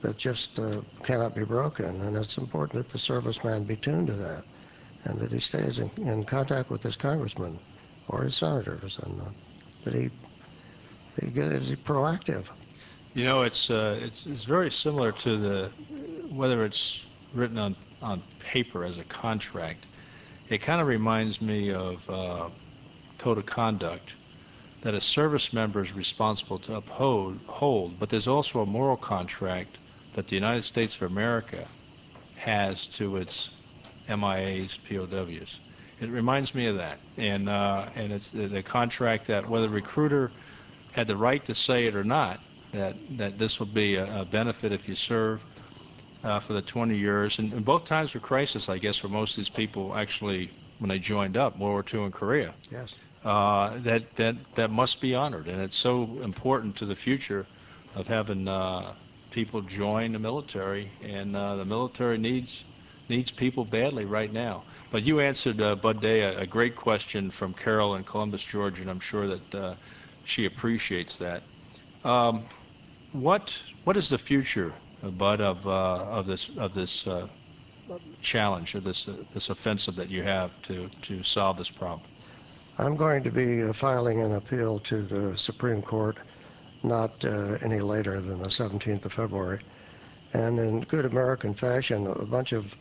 that just uh, cannot be broken. And it's important that the serviceman be tuned to that, and that he stays in, in contact with his congressman or his senators, and uh, that he he is proactive. You know, it's, uh, it's it's very similar to the whether it's written on on paper as a contract. It kind of reminds me of uh, code of conduct that a service member is responsible to uphold, hold, but there's also a moral contract that the United States of America has to its MIAs, POWs. It reminds me of that, and uh, and it's the, the contract that whether recruiter had the right to say it or not, that that this will be a, a benefit if you serve uh, for the 20 years, and, and both times were crisis, I guess, for most of these people actually when they joined up, World War II and Korea. Yes. Uh, that that that must be honored, and it's so important to the future of having uh, people join the military, and uh, the military needs needs people badly right now. But you answered, uh, Bud Day, a, a, great question from Carol in Columbus, Georgia, and I'm sure that uh, she appreciates that. Um, what what is the future, uh, Bud, of of this of this challenge or this this offensive that you have to to solve this problem? I'm going to be uh, filing an appeal to the Supreme Court not uh, any later than the 17th of February. And in good American fashion, a bunch of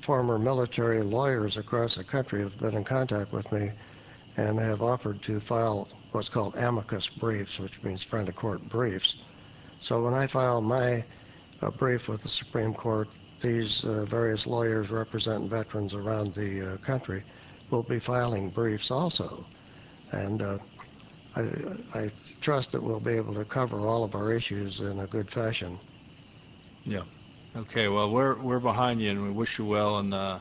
former military lawyers across the country have been in contact with me and have offered to file what's called amicus briefs, which means friend of court briefs. So when I file my uh, brief with the Supreme Court, these uh, various lawyers representing veterans around the uh, country will be filing briefs also. And uh, I, I, trust that we'll be able to cover all of our issues in a good fashion. Yeah. Okay. Well, we're we're behind you, and we wish you well, and uh,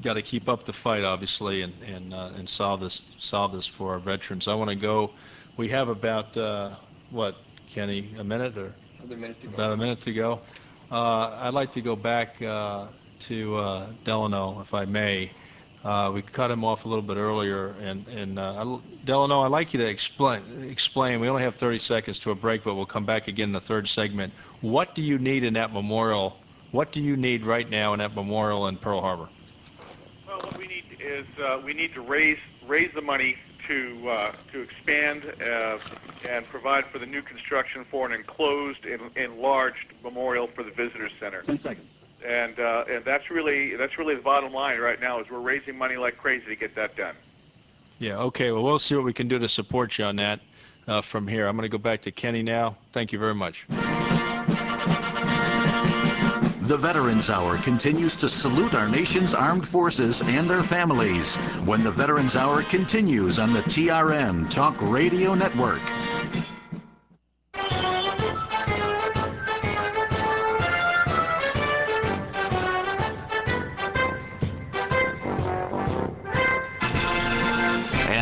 got to keep up the fight, obviously, and and uh, and solve this solve this for our veterans. I want to go. We have about uh, what, Kenny, a minute or minute about a minute to go. Uh, I'd like to go back uh, to uh, Delano, if I may. Uh, we cut him off a little bit earlier, and and uh, Delano, I'd like you to explain. Explain. We only have 30 seconds to a break, but we'll come back again in the third segment. What do you need in that memorial? What do you need right now in that memorial in Pearl Harbor? Well, what we need is uh, we need to raise raise the money to uh, to expand uh, and provide for the new construction for an enclosed and enlarged memorial for the visitor center. Ten seconds and uh, and that's really that's really the bottom line right now is we're raising money like crazy to get that done. Yeah. Okay. Well, we'll see what we can do to support you on that uh, from here. I'm going to go back to Kenny now. Thank you very much. The Veterans Hour continues to salute our nation's armed forces and their families when the Veterans Hour continues on the TRN Talk Radio Network.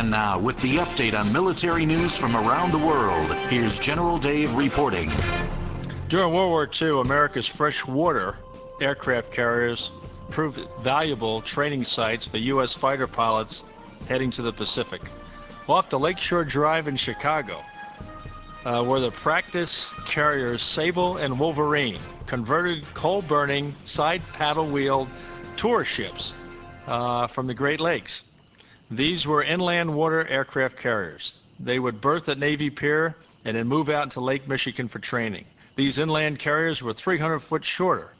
Now, with the update on military news from around the world, here's General Dave reporting. During World War II, America's freshwater aircraft carriers proved valuable training sites for U.S. fighter pilots heading to the Pacific. Off the Lakeshore Drive in Chicago uh, were the practice carriers Sable and Wolverine, converted coal burning, side paddle wheeled tour ships uh, from the Great Lakes. These were inland water aircraft carriers. They would berth at Navy Pier and then move out to Lake Michigan for training. These inland carriers were 300 foot shorter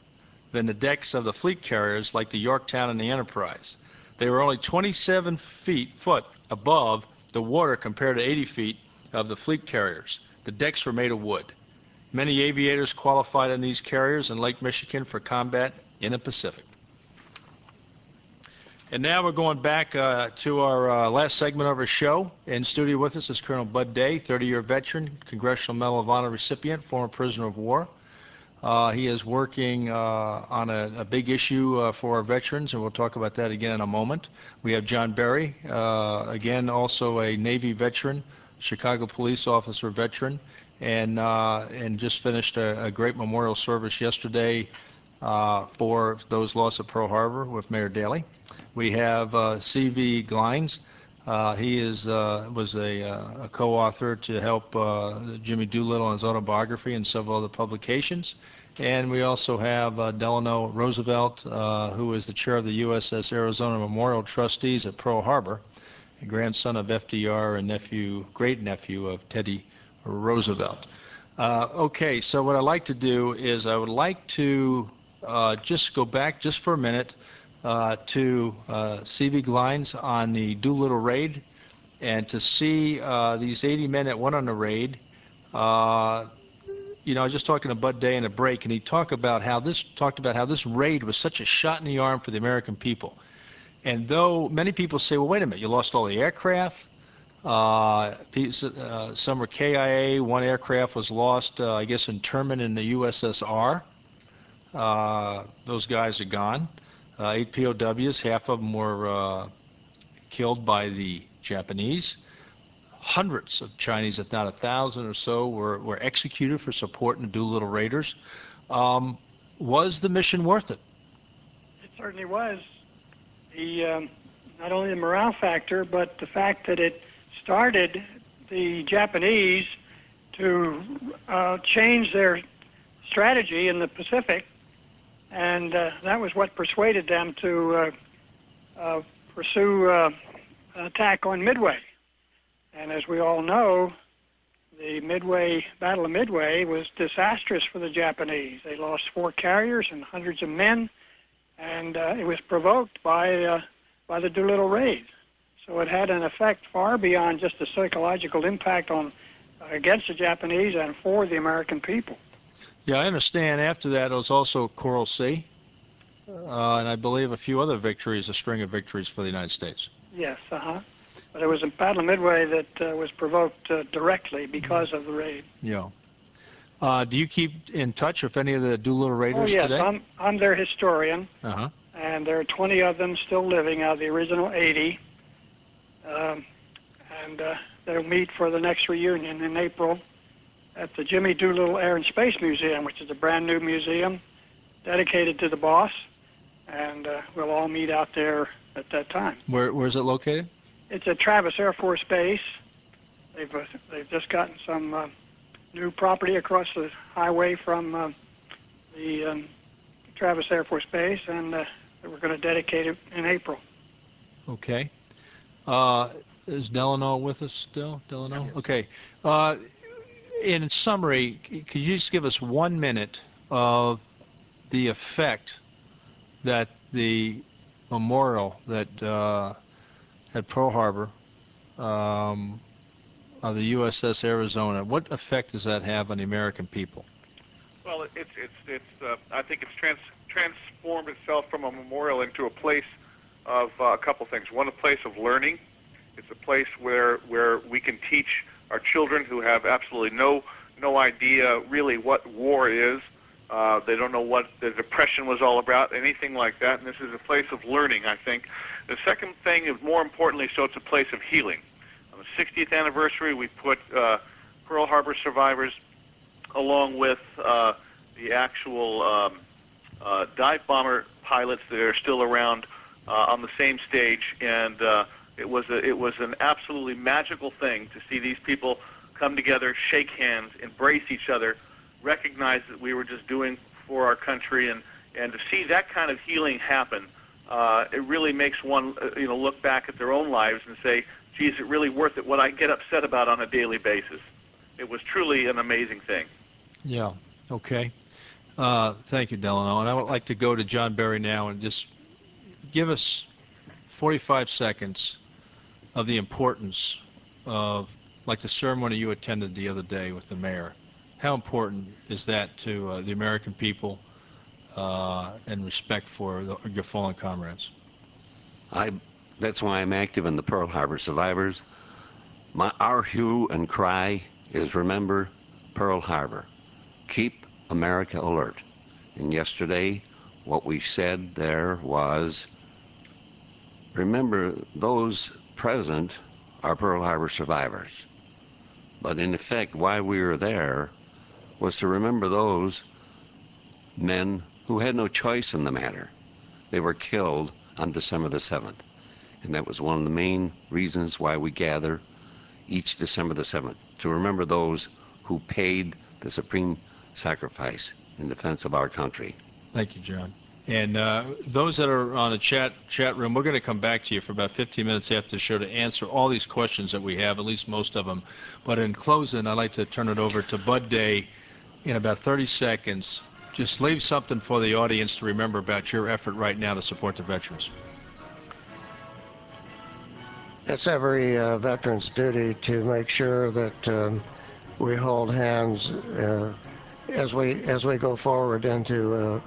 than the decks of the fleet carriers like the Yorktown and the Enterprise. They were only 27 feet foot above the water compared to 80 feet of the fleet carriers. The decks were made of wood. Many aviators qualified on these carriers in Lake Michigan for combat in the Pacific. And now we're going back uh, to our uh, last segment of our show. In studio with us is Colonel Bud Day, 30-year veteran, Congressional Medal of Honor recipient, former prisoner of war. Uh, he is working uh, on a, a, big issue uh, for our veterans, and we'll talk about that again in a moment. We have John Barry, uh, again, also a Navy veteran, Chicago police officer veteran, and and just finished a, a, great memorial service yesterday uh, for those lost at Pearl Harbor with Mayor Daley. We have C.V. Glines. he is was a, a co-author to help Jimmy Doolittle on his autobiography and several other publications. And we also have uh, Delano Roosevelt, uh, who is the chair of the USS Arizona Memorial Trustees at Pearl Harbor, a grandson of FDR and nephew, great nephew of Teddy Roosevelt. Uh, okay, so what I'd like to do is I would like to uh, just go back just for a minute uh, to uh, C.V. Glines on the Doolittle raid and to see these 80 men that went on the raid you know, I was just talking to Bud Day in a break, and he talked about how this talked about how this raid was such a shot in the arm for the American people. And though many people say, well, wait a minute, you lost all the aircraft. Uh, uh, some were KIA. One aircraft was lost, uh, I guess, internment in the USSR. Uh, those guys are gone. Uh, eight POWs. Half of them were uh, killed by the Japanese hundreds of Chinese, if not a thousand or so, were, were executed for supporting the Doolittle Raiders. Um, was the mission worth it? It certainly was. The um, not only the morale factor, but the fact that it started the Japanese to uh, change their strategy in the Pacific, and uh, that was what persuaded them to uh, uh pursue uh, attack on Midway. And as we all know, the Midway Battle of Midway was disastrous for the Japanese. They lost four carriers and hundreds of men, and uh, it was provoked by by the Doolittle raid. So it had an effect far beyond just the psychological impact on against the Japanese and for the American people. Yeah, I understand. After that, it was also Coral Sea, uh, and I believe a few other victories, a string of victories for the United States. Yes, uh huh. But it was a battle of Midway that uh, was provoked uh, directly because of the raid. Yeah. Uh, do you keep in touch with any of the Doolittle Raiders oh, yes. today? I'm, I'm their historian. Uh-huh. And there are 20 of them still living out of the original 80. Um, and uh, they'll meet for the next reunion in April at the Jimmy Doolittle Air and Space Museum, which is a brand new museum dedicated to the boss. And uh, we'll all meet out there at that time. Where, where is it located? It's at Travis Air Force Base. They've uh, they've just gotten some uh, new property across the highway from uh, the um, Travis Air Force Base, and uh, we're going to dedicate it in April. Okay. Uh, is Delano with us still? Delano? Yes. Okay. In summary, could you just give us one minute of the effect that the memorial that uh, at Pearl Harbor um, of the USS Arizona. What effect does that have on the American people? Well, it's it's it's. Uh, I think it's trans, transformed itself from a memorial into a place of uh, a couple things. One, a place of learning. It's a place where where we can teach our children who have absolutely no no idea really what war is. Uh, they don't know what the depression was all about, anything like that. And this is a place of learning, I think. The second thing is more importantly, so it's a place of healing. On the 60th anniversary, we put uh, Pearl Harbor survivors along with uh, the actual um, uh, dive bomber pilots that are still around uh, on the same stage, and uh, it was a, it was an absolutely magical thing to see these people come together, shake hands, embrace each other, recognize that we were just doing for our country, and and to see that kind of healing happen uh, it really makes one, uh, you know, look back at their own lives and say, "Geez, is it really worth it? What I get upset about on a daily basis." It was truly an amazing thing. Yeah. Okay. Uh, thank you, Delano. And I would like to go to John Barry now and just give us 45 seconds of the importance of, like the ceremony you attended the other day with the mayor, How important is that to uh, the American people uh, and respect for the, your fallen comrades? I, that's why I'm active in the Pearl Harbor survivors. My, our hue and cry is remember Pearl Harbor. Keep America alert. And yesterday, what we said there was remember those present are Pearl Harbor survivors. But in effect, why we were there was to remember those men who had no choice in the matter. They were killed on December the 7th. And that was one of the main reasons why we gather each December the 7th, to remember those who paid the supreme sacrifice in defense of our country. Thank you, John. And uh, those that are on the chat chat room, we're going to come back to you for about 15 minutes after the show to answer all these questions that we have, at least most of them. But in closing, I'd like to turn it over to Bud Day in about 30 seconds. Just leave something for the audience to remember about your effort right now to support the veterans. It's every uh, veteran's duty to make sure that um, we hold hands uh, as we as we go forward into uh,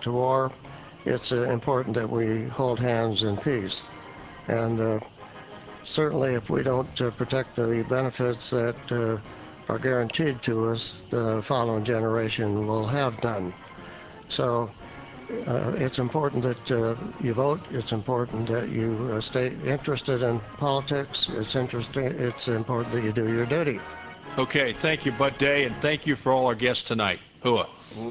to war. It's uh, important that we hold hands in peace, and uh, certainly if we don't uh, protect the benefits that are guaranteed to us, the following generation will have none. So uh, it's important that uh, you vote. It's important that you uh, stay interested in politics. It's interesting. It's important that you do your duty. Okay, thank you, Bud Day, and thank you for all our guests tonight. Hua. We'll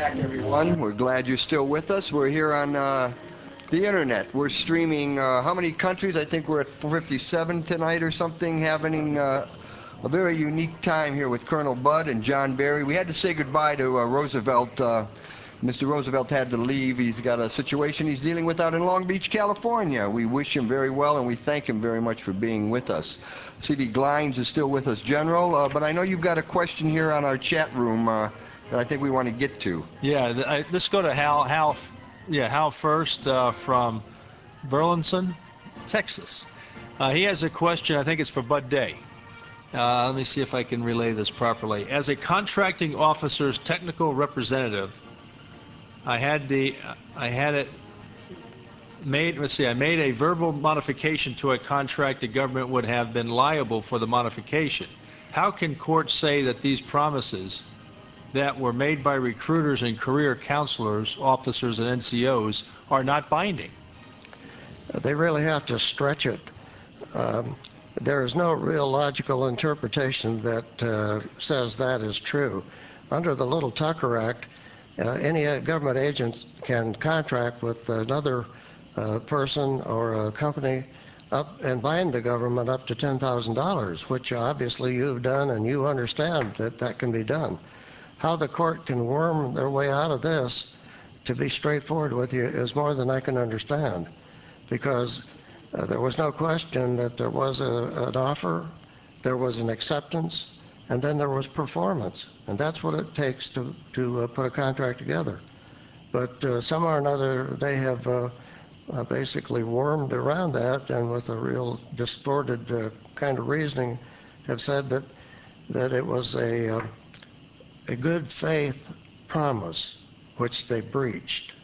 back, everyone. We're glad you're still with us. We're here on uh, the internet. We're streaming. Uh, how many countries? I think we're at 57 tonight or something, having uh, a very unique time here with Colonel Bud and John Barry. We had to say goodbye to uh, Roosevelt. Uh, Mr. Roosevelt had to leave. He's got a situation he's dealing with out in Long Beach, California. We wish him very well, and we thank him very much for being with us. C.V. Glines is still with us, General, uh, but I know you've got a question here on our chat room that I think we want to get to. Yeah, let's go to Hal. Hal, yeah, Hal first uh, from Burleson, Texas. Uh, he has a question. I think it's for Bud Day. Uh, let me see if I can relay this properly. As a contracting officer's technical representative, I had the I had it made. Let's see. I made a verbal modification to a contract. The government would have been liable for the modification. How can courts say that these promises that were made by recruiters and career counselors, officers, and NCOs are not binding. They really have to stretch it. Um, there is no real logical interpretation that uh, says that is true. Under the Little Tucker Act, uh, any uh, government agent can contract with another uh, person or a company up and bind the government up to $10,000, which obviously you've done and you understand that that can be done how the court can worm their way out of this, to be straightforward with you, is more than I can understand. Because uh, there was no question that there was a, an offer, there was an acceptance, and then there was performance. And that's what it takes to, to uh, put a contract together. But uh, somehow or another, they have uh, uh, basically wormed around that and with a real distorted uh, kind of reasoning have said that, that it was a a good faith promise which they breached.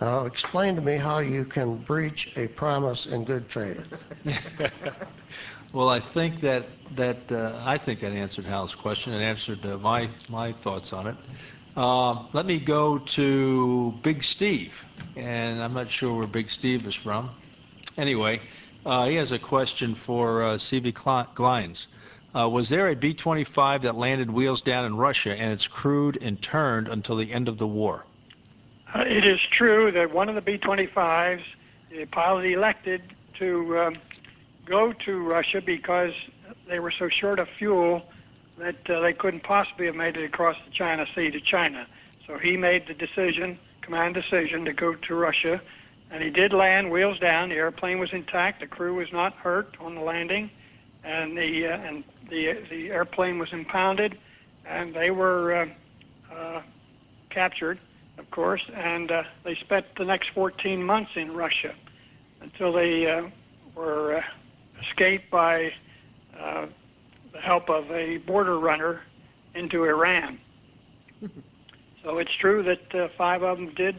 Now, explain to me how you can breach a promise in good faith. well, I think that that uh, I think that answered Hal's question and answered uh, my my thoughts on it. Uh, let me go to Big Steve, and I'm not sure where Big Steve is from. Anyway, uh, he has a question for uh, C.V. Glines. Uh, was there a B-25 that landed wheels down in Russia and it's crewed and turned until the end of the war? Uh, it is true that one of the B-25s, the pilot elected to um, go to Russia because they were so short of fuel that uh, they couldn't possibly have made it across the China Sea to China. So he made the decision, command decision, to go to Russia, and he did land wheels down. The airplane was intact. The crew was not hurt on the landing and the uh, and the the airplane was impounded, and they were uh, uh, captured, of course, and uh, they spent the next 14 months in Russia until they uh, were uh, escaped by uh, the help of a border runner into Iran. so it's true that uh, five of them did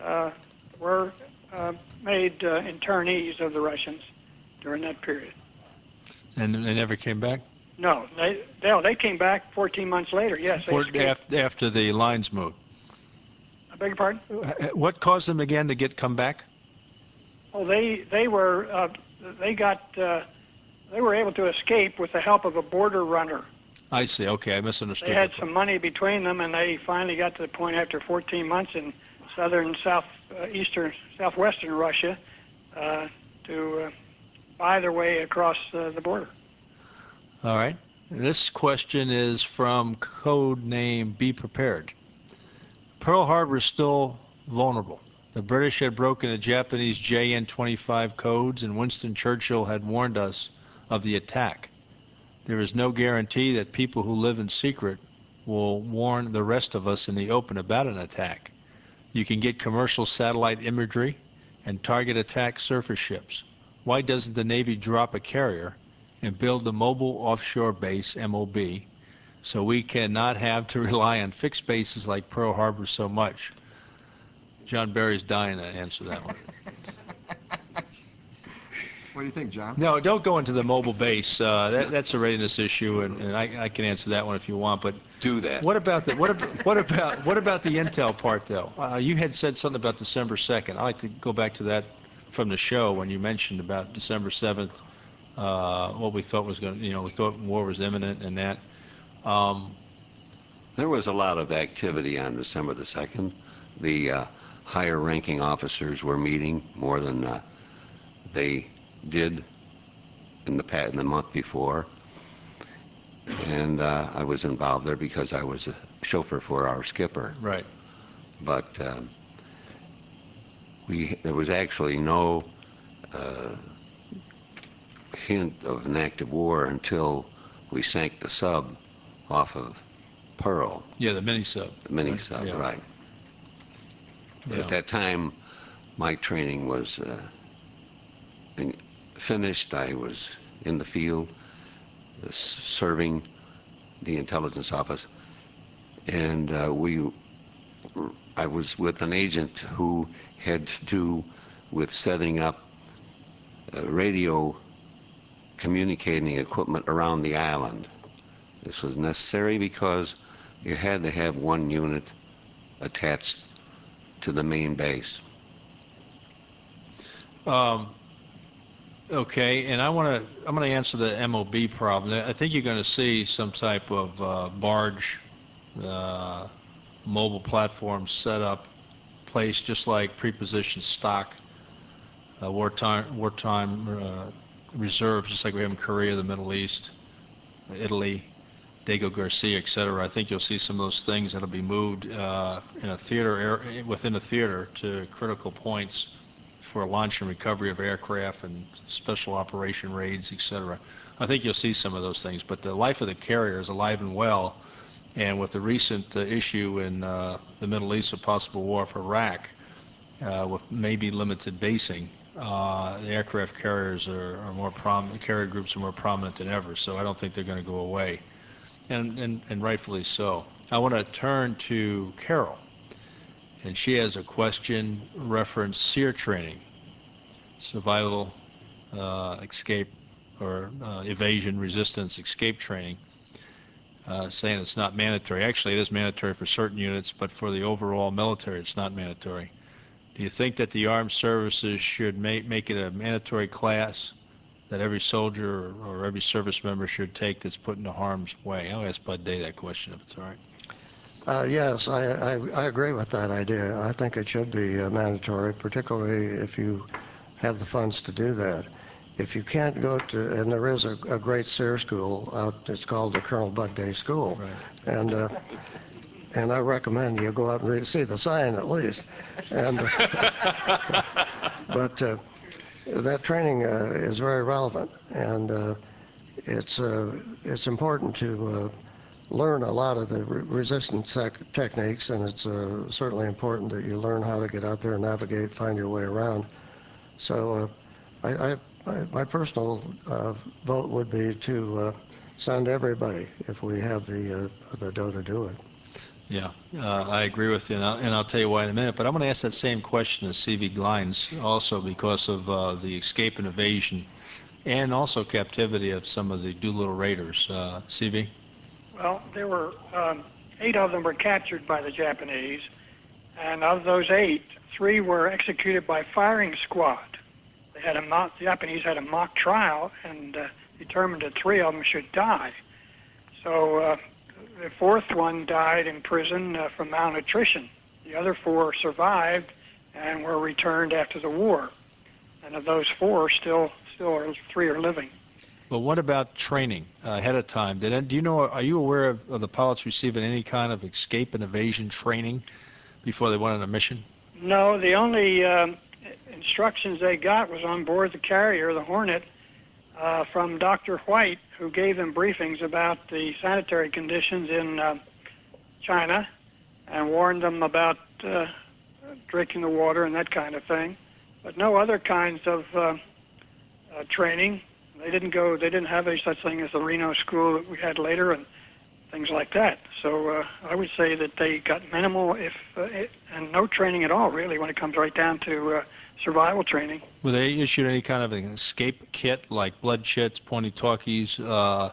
uh, were uh, made uh, internees of the Russians during that period. And they never came back? No, they no, they came back 14 months later. Yes, they For, escaped. after, after the lines moved. I beg your pardon? What caused them again to get come back? Oh, they they were uh, they got uh, they were able to escape with the help of a border runner. I see. Okay, I misunderstood. They had some money between them, and they finally got to the point after 14 months in southern, south, uh, eastern, southwestern Russia uh, to uh, buy their way across uh, the border. All right. This question is from code name Be Prepared. Pearl Harbor is still vulnerable. The British had broken the Japanese JN-25 codes, and Winston Churchill had warned us of the attack. There is no guarantee that people who live in secret will warn the rest of us in the open about an attack. You can get commercial satellite imagery and target attack surface ships. Why doesn't the Navy drop a carrier and build the mobile offshore base, MOB, so we cannot have to rely on fixed bases like Pearl Harbor so much? John Barry's dying to answer that one. What do you think, John? No, don't go into the mobile base. Uh, that, that's a readiness issue, and, and I, I can answer that one if you want. But Do that. what about the what, ab- what about what about the intel part though? Uh, you had said something about December 2nd. I like to go back to that from the show when you mentioned about December 7th, uh, what we thought was going. to You know, we thought war was imminent and that. Um, There was a lot of activity on December the 2nd. The uh, higher ranking officers were meeting more than uh, they did in the pat in the month before. And uh, I was involved there because I was a chauffeur for our skipper. right. But um, we there was actually no uh, hint of an active war until we sank the sub off of Pearl, Yeah, the mini sub. the mini Right, sub, yeah. right. Yeah. At that time, my training was uh, in- finished. I was in the field, uh, serving the intelligence office, and uh, we. I was with an agent who had to do with setting up uh, radio communicating equipment around the island. This was necessary because you had to have one unit attached to the main base. Um, okay, and I want to, I'm going to answer the MOB problem. I think you're going to see some type of uh, barge, uh, mobile platform set up, placed just like prepositioned stock, uh, wartime, wartime uh, reserves, just like we have in Korea, the Middle East, Italy, Diego Garcia, et cetera. I think you'll see some of those things that'll be moved uh, in a theater, within a theater to critical points for launch and recovery of aircraft and special operation raids, et cetera. I think you'll see some of those things, but the life of the carrier is alive and well. And with the recent uh, issue in uh, the Middle East of possible war for Iraq, uh, with maybe limited basing, uh, the aircraft carriers are, are more prominent, carrier groups are more prominent than ever, so I don't think they're going to go away. And, and, and rightfully so. I want to turn to Carol and she has a question reference SERE training, survival, uh, escape, or evasion, resistance, escape training, uh, saying it's not mandatory. Actually, it is mandatory for certain units, but for the overall military, it's not mandatory. Do you think that the armed services should make, make it a mandatory class that every soldier or, or every service member should take that's put into harm's way? I'll ask Bud Day that question if it's all right. Uh, yes, I, I, I agree with that idea. I think it should be uh, mandatory, particularly if you have the funds to do that. If you can't go to, and there is a, a great SERE school out, it's called the Colonel Bud Day School. Right. And, uh, and I recommend you go out and read, see the sign at least. And, but uh, that training uh, is very relevant. And uh, it's uh, it's important to uh, learn a lot of the re- resistance tec- techniques, and it's uh, certainly important that you learn how to get out there and navigate, find your way around. So, uh, I, I, my personal uh, vote would be to uh, send everybody if we have the uh, the dough to do it. Yeah, uh, I agree with you, and I'll, and I'll tell you why in a minute. But I'm going to ask that same question to C.V. Glines also because of uh, the escape and evasion and also captivity of some of the Doolittle Raiders. Uh, CV? Well, there were um, eight of them were captured by the Japanese, and of those eight, three were executed by firing squad. They had a mock, the Japanese had a mock trial and uh, determined that three of them should die. So uh, the fourth one died in prison uh, from malnutrition. The other four survived and were returned after the war. And of those four, still still are, three are living. But what about training uh, ahead of time? Did do you know? Are you aware of, of the pilots receiving any kind of escape and evasion training before they went on a mission? No, the only um, instructions they got was on board the carrier, the Hornet, uh, from Dr. White, who gave them briefings about the sanitary conditions in uh, China and warned them about uh, drinking the water and that kind of thing. But no other kinds of uh, uh, training. They didn't go. They didn't have any such thing as the Reno school that we had later, and things like that. So uh, I would say that they got minimal, if uh, it, and no training at all, really, when it comes right down to uh, survival training. Were they issued any kind of an escape kit, like blood chits, pointy talkies, uh,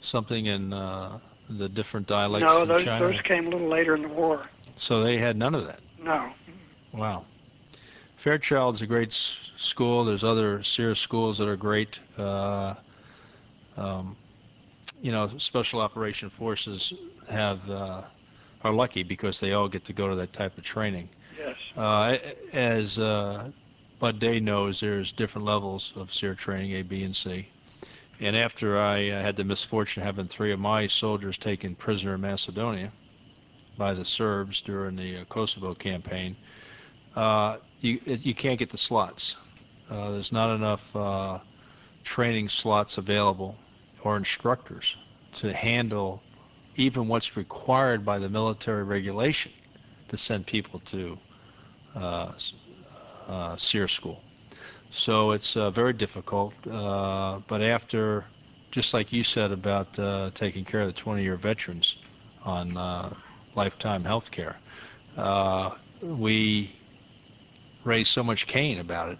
something in uh, the different dialects no, those those came a little later in the war. So they had none of that. No. Wow. Fairchild's a great s- school. There's other Sears schools that are great. Uh, um, you know, special operation forces have uh, are lucky because they all get to go to that type of training. Yes. Uh, as uh, Bud Day knows, there's different levels of SERE training, A, B, and C. And after I uh, had the misfortune of having three of my soldiers taken prisoner in Macedonia by the Serbs during the uh, Kosovo campaign, uh, you you can't get the slots. Uh, there's not enough uh, training slots available or instructors to handle even what's required by the military regulation to send people to uh, SERE school. So it's uh, very difficult. Uh, but after, just like you said about uh, taking care of the 20-year veterans on uh, lifetime health care, uh, we raised so much cane about it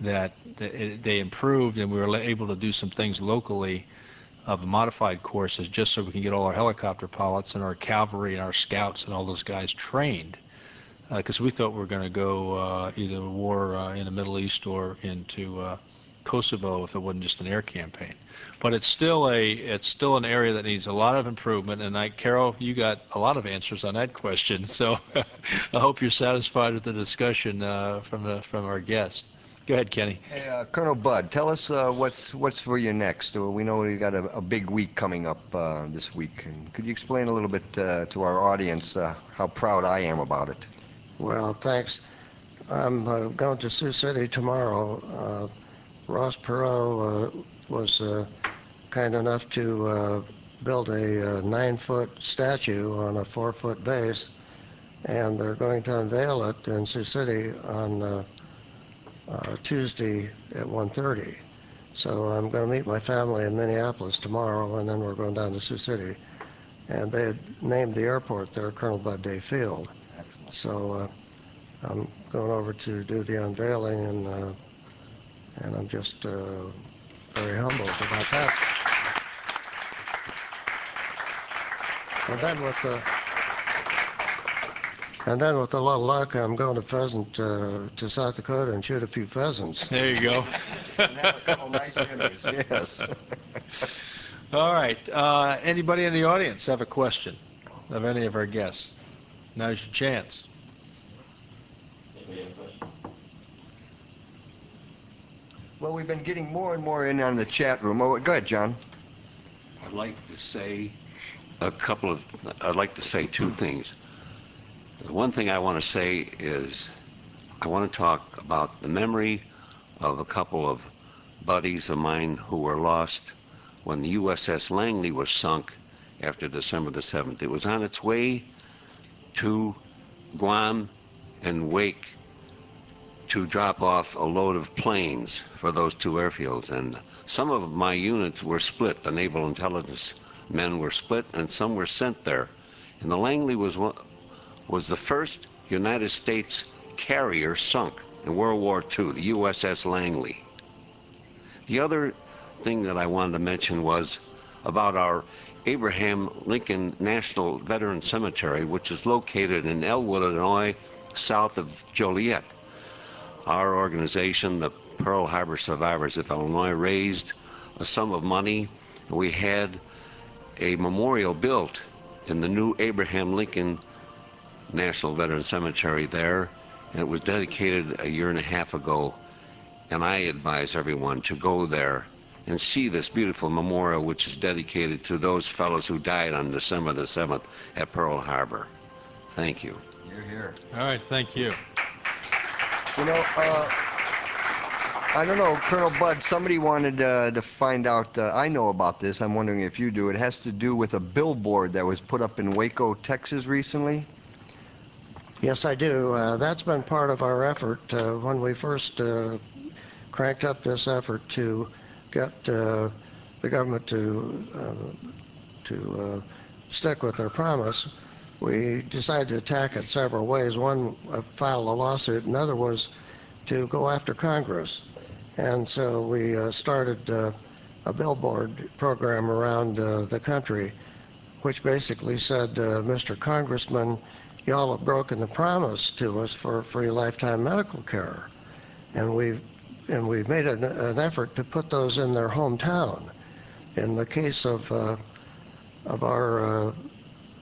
that they improved and we were able to do some things locally of modified courses just so we can get all our helicopter pilots and our cavalry and our scouts and all those guys trained because we thought we were going to go uh, either war uh, in the Middle East or into uh, Kosovo if it wasn't just an air campaign. But it's still a it's still an area that needs a lot of improvement. And I, Carol, you got a lot of answers on that question. So I hope you're satisfied with the discussion uh, from the from our guest. Go ahead, Kenny. Hey, uh, Colonel Bud, tell us uh, what's what's for you next. Uh, we know we got a, a big week coming up uh, this week, and could you explain a little bit uh, to our audience uh, how proud I am about it? Well, thanks. I'm uh, going to Sioux City tomorrow. Uh, Ross Perot uh, was uh, kind enough to uh, build a uh, nine-foot statue on a four-foot base, and they're going to unveil it in Sioux City on Tuesday at 1:30. So I'm going to meet my family in Minneapolis tomorrow, and then we're going down to Sioux City. And they had named the airport there Colonel Bud Day Field. So uh, I'm going over to do the unveiling, and uh, and I'm just uh, very humbled about that. And then with the and then with a little luck, I'm going to pheasant uh, to South Dakota and shoot a few pheasants. There you go. And have a couple nice dinners. Yes. All right. Uh, anybody in the audience have a question of any of our guests? Now's your chance. Well, we've been getting more and more in on the chat room. Oh, go ahead, John. I'd like to say a couple of, I'd like to say two things. The one thing I want to say is I want to talk about the memory of a couple of buddies of mine who were lost when the USS Langley was sunk after December the 7th. It was on its way to Guam and Wake to drop off a load of planes for those two airfields. And some of my units were split. The naval intelligence men were split, and some were sent there. And the Langley was was the first United States carrier sunk in World War II, the USS Langley. The other thing that I wanted to mention was about our Abraham Lincoln National Veteran Cemetery, which is located in Elwood, Illinois, south of Joliet. Our organization, the Pearl Harbor Survivors of Illinois, raised a sum of money. We had a memorial built in the new Abraham Lincoln National Veteran Cemetery there. And it was dedicated a year and a half ago. And I advise everyone to go there and see this beautiful memorial, which is dedicated to those fellows who died on December the 7th at Pearl Harbor. Thank you. You're here. All right, thank you. You know, uh, I don't know, Colonel Bud, somebody wanted uh, to find out, uh, I know about this, I'm wondering if you do. It has to do with a billboard that was put up in Waco, Texas recently. Yes, I do. Uh, that's been part of our effort uh, when we first uh, cranked up this effort to get uh, the government to uh, to uh, stick with their promise. We decided to attack it several ways. One, uh, filed a lawsuit. Another was to go after Congress. And so we uh, started uh, a billboard program around uh, the country, which basically said, Mr. Congressman, y'all have broken the promise to us for free lifetime medical care. And we've, and we've made an, an effort to put those in their hometown. In the case of, uh, of our uh,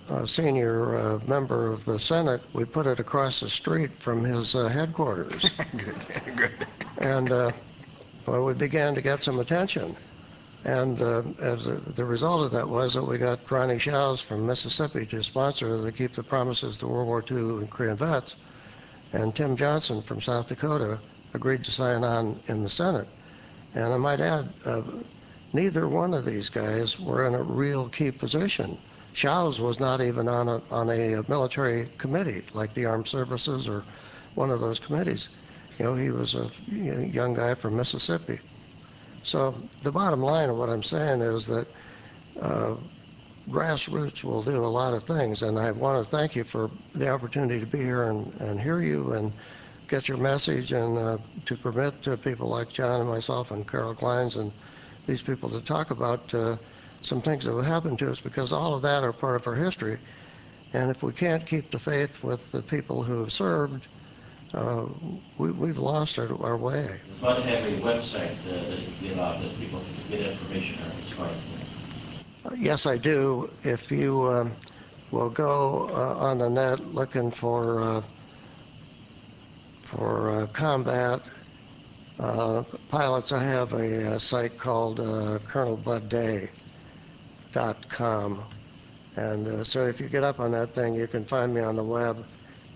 uh, senior uh, member of the Senate, we put it across the street from his uh, headquarters. good, good. And uh, well, we began to get some attention. And uh, as a, the result of that was that we got Ronnie Shows from Mississippi to sponsor the Keep the Promises to World War II and Korean Vets. And Tim Johnson from South Dakota agreed to sign on in the Senate. And I might add, uh, neither one of these guys were in a real key position. Shows was not even on a, on a military committee like the Armed Services or one of those committees. You know, he was a young guy from Mississippi. So the bottom line of what I'm saying is that uh, grassroots will do a lot of things, and I want to thank you for the opportunity to be here and, and hear you and get your message and uh, to permit uh, people like John and myself and Carroll Glines and these people to talk about uh, some things that have happened to us because all of that are part of our history. And if we can't keep the faith with the people who have served, uh, we, we've lost our, our way. But have a website uh, that you can get out that people can get information on as Uh, Yes, I do. If you um, will go uh, on the net looking for uh, for uh, combat uh, pilots, I have a, uh site called uh, ColonelBudDay.com, and uh, so if you get up on that thing, you can find me on the web.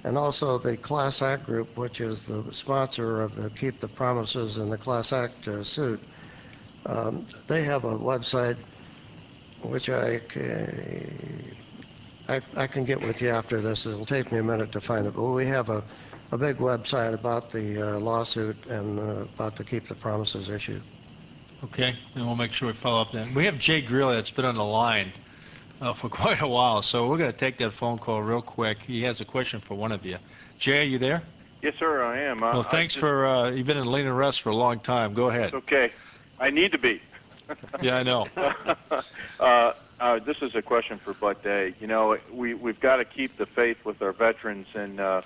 And also the Class Act Group, which is the sponsor of the Keep the Promises and the Class Act uh, suit. Um, they have a website which I I, I can get with you after this. It'll take me a minute to find it, but we have a, a big website about the uh, lawsuit and uh, about the Keep the Promises issue. Okay, and we'll make sure we follow up then. We have Jay Greeley that's been on the line uh, for quite a while, so we're going to take that phone call real quick. He has a question for one of you. Jay, are you there? Yes, sir, I am. Uh, Well, thanks just, for, uh, you've been in lean and rest for a long time. Go ahead. Okay, I need to be. Yeah, I know. uh, uh, this is a question for Bud Day. You know, we we've got to keep the faith with our veterans, and uh,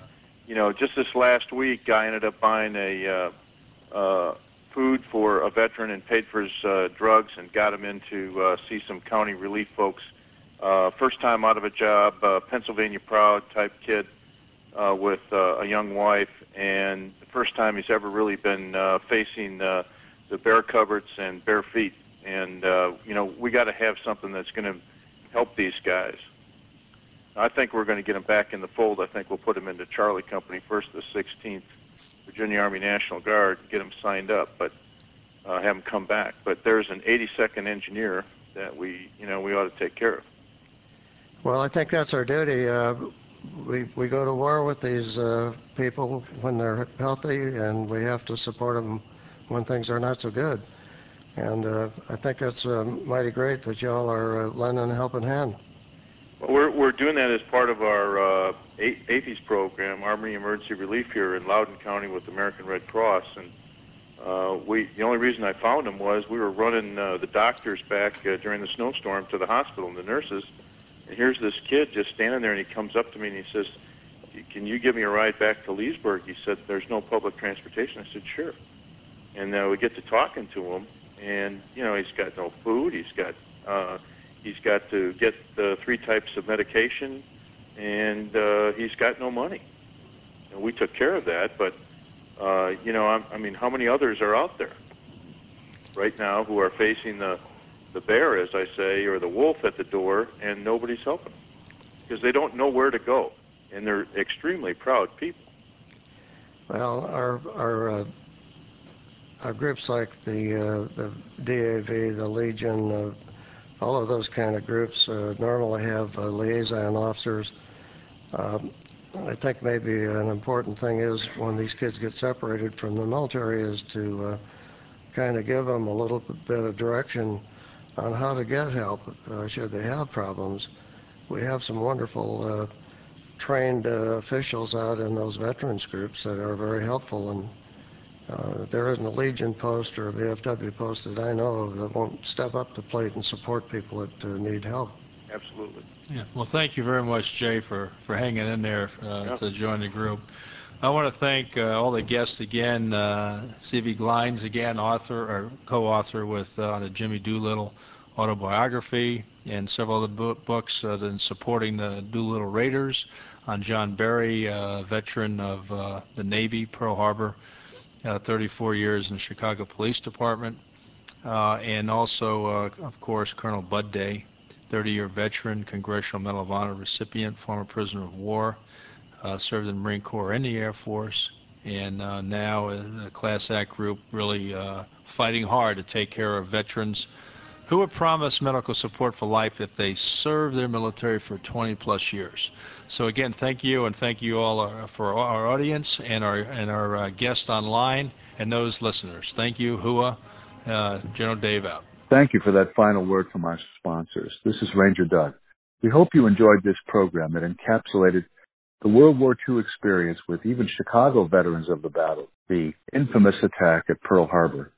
you know, just this last week, I ended up buying a uh, uh, food for a veteran and paid for his uh, drugs and got him in to uh, see some county relief folks. Uh, first time out of a job, uh, Pennsylvania proud type kid uh, with uh, a young wife, and the first time he's ever really been uh, facing uh, the bare cupboards and bare feet. And uh, you know, we got to have something that's going to help these guys. I think we're going to get them back in the fold. I think we'll put them into Charlie Company first, the 16th Virginia Army National Guard, get them signed up. But uh, have them come back. But there's an 82nd engineer that we, you know, we ought to take care of. Well, I think that's our duty. Uh, we we go to war with these uh, people when they're healthy, and we have to support them when things are not so good. And uh, I think it's uh, mighty great that y'all are uh, lending a helping hand. Well, we're we're doing that as part of our uh, AAFES program, Army Emergency Relief here in Loudoun County with American Red Cross, and uh, we the only reason I found them was we were running uh, the doctors back uh, during the snowstorm to the hospital and the nurses, and here's this kid just standing there, and he comes up to me and he says, "Can you give me a ride back to Leesburg?" He said, "There's no public transportation." I said, "Sure," and uh, we get to talking to him, and you know he's got no food, he's got uh, he's got to get the three types of medication, and uh, he's got no money. And we took care of that, but uh, you know, I, I mean, how many others are out there right now who are facing the the bear, as I say, or the wolf at the door, and nobody's helping them because they don't know where to go, and they're extremely proud people. Well, our our uh, our groups like the uh, the DAV, the Legion, uh, all of those kind of groups uh, normally have uh, liaison officers. Um, I think maybe an important thing is when these kids get separated from the military is to uh, kind of give them a little bit of direction on how to get help uh, should they have problems. We have some wonderful uh, trained uh, officials out in those veterans groups that are very helpful and uh, there isn't a Legion post or a VFW post that I know of that won't step up the plate and support people that uh, need help. Absolutely. Yeah. Well, thank you very much, Jay, for, for hanging in there uh, Yeah. to join the group. I want to thank uh, all the guests again. Uh, C.V. Glines, again, author or co-author with uh, the Jimmy Doolittle autobiography and several other bo- books uh, in supporting the Doolittle Raiders. On John Barry, uh, veteran of uh, the Navy, Pearl Harbor, 34 years in the Chicago Police Department. Uh, and also, uh, of course, Colonel Bud Day, 30-year veteran, Congressional Medal of Honor recipient, former prisoner of war, uh, served in the Marine Corps and the Air Force, and uh, now in a Class Act group really uh, fighting hard to take care of veterans who were promised medical support for life if they serve their military for 20 plus years. So again, thank you, and thank you all uh, for our audience and our and our uh, guests online and those listeners. Thank you, Hua, uh, General Dave out. Thank you for that final word from our sponsors. This is Ranger Doug. We hope you enjoyed this program that encapsulated the World War II experience with even Chicago veterans of the battle, the infamous attack at Pearl Harbor.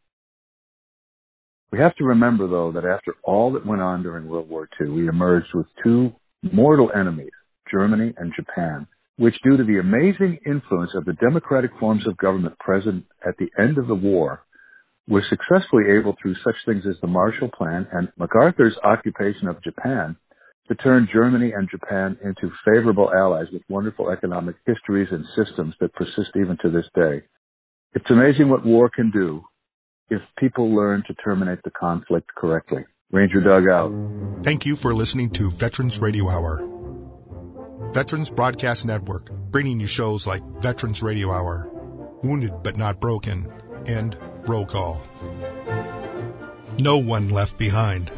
We have to remember, though, that after all that went on during World War II, we emerged with two mortal enemies, Germany and Japan, which, due to the amazing influence of the democratic forms of government present at the end of the war, were successfully able through such things as the Marshall Plan and MacArthur's occupation of Japan to turn Germany and Japan into favorable allies with wonderful economic histories and systems that persist even to this day. It's amazing what war can do if people learn to terminate the conflict correctly. Ranger Doug out. Thank you for listening to Veterans Radio Hour. Veterans Broadcast Network, bringing you shows like Veterans Radio Hour, Wounded But Not Broken, and Roll Call. No one left behind.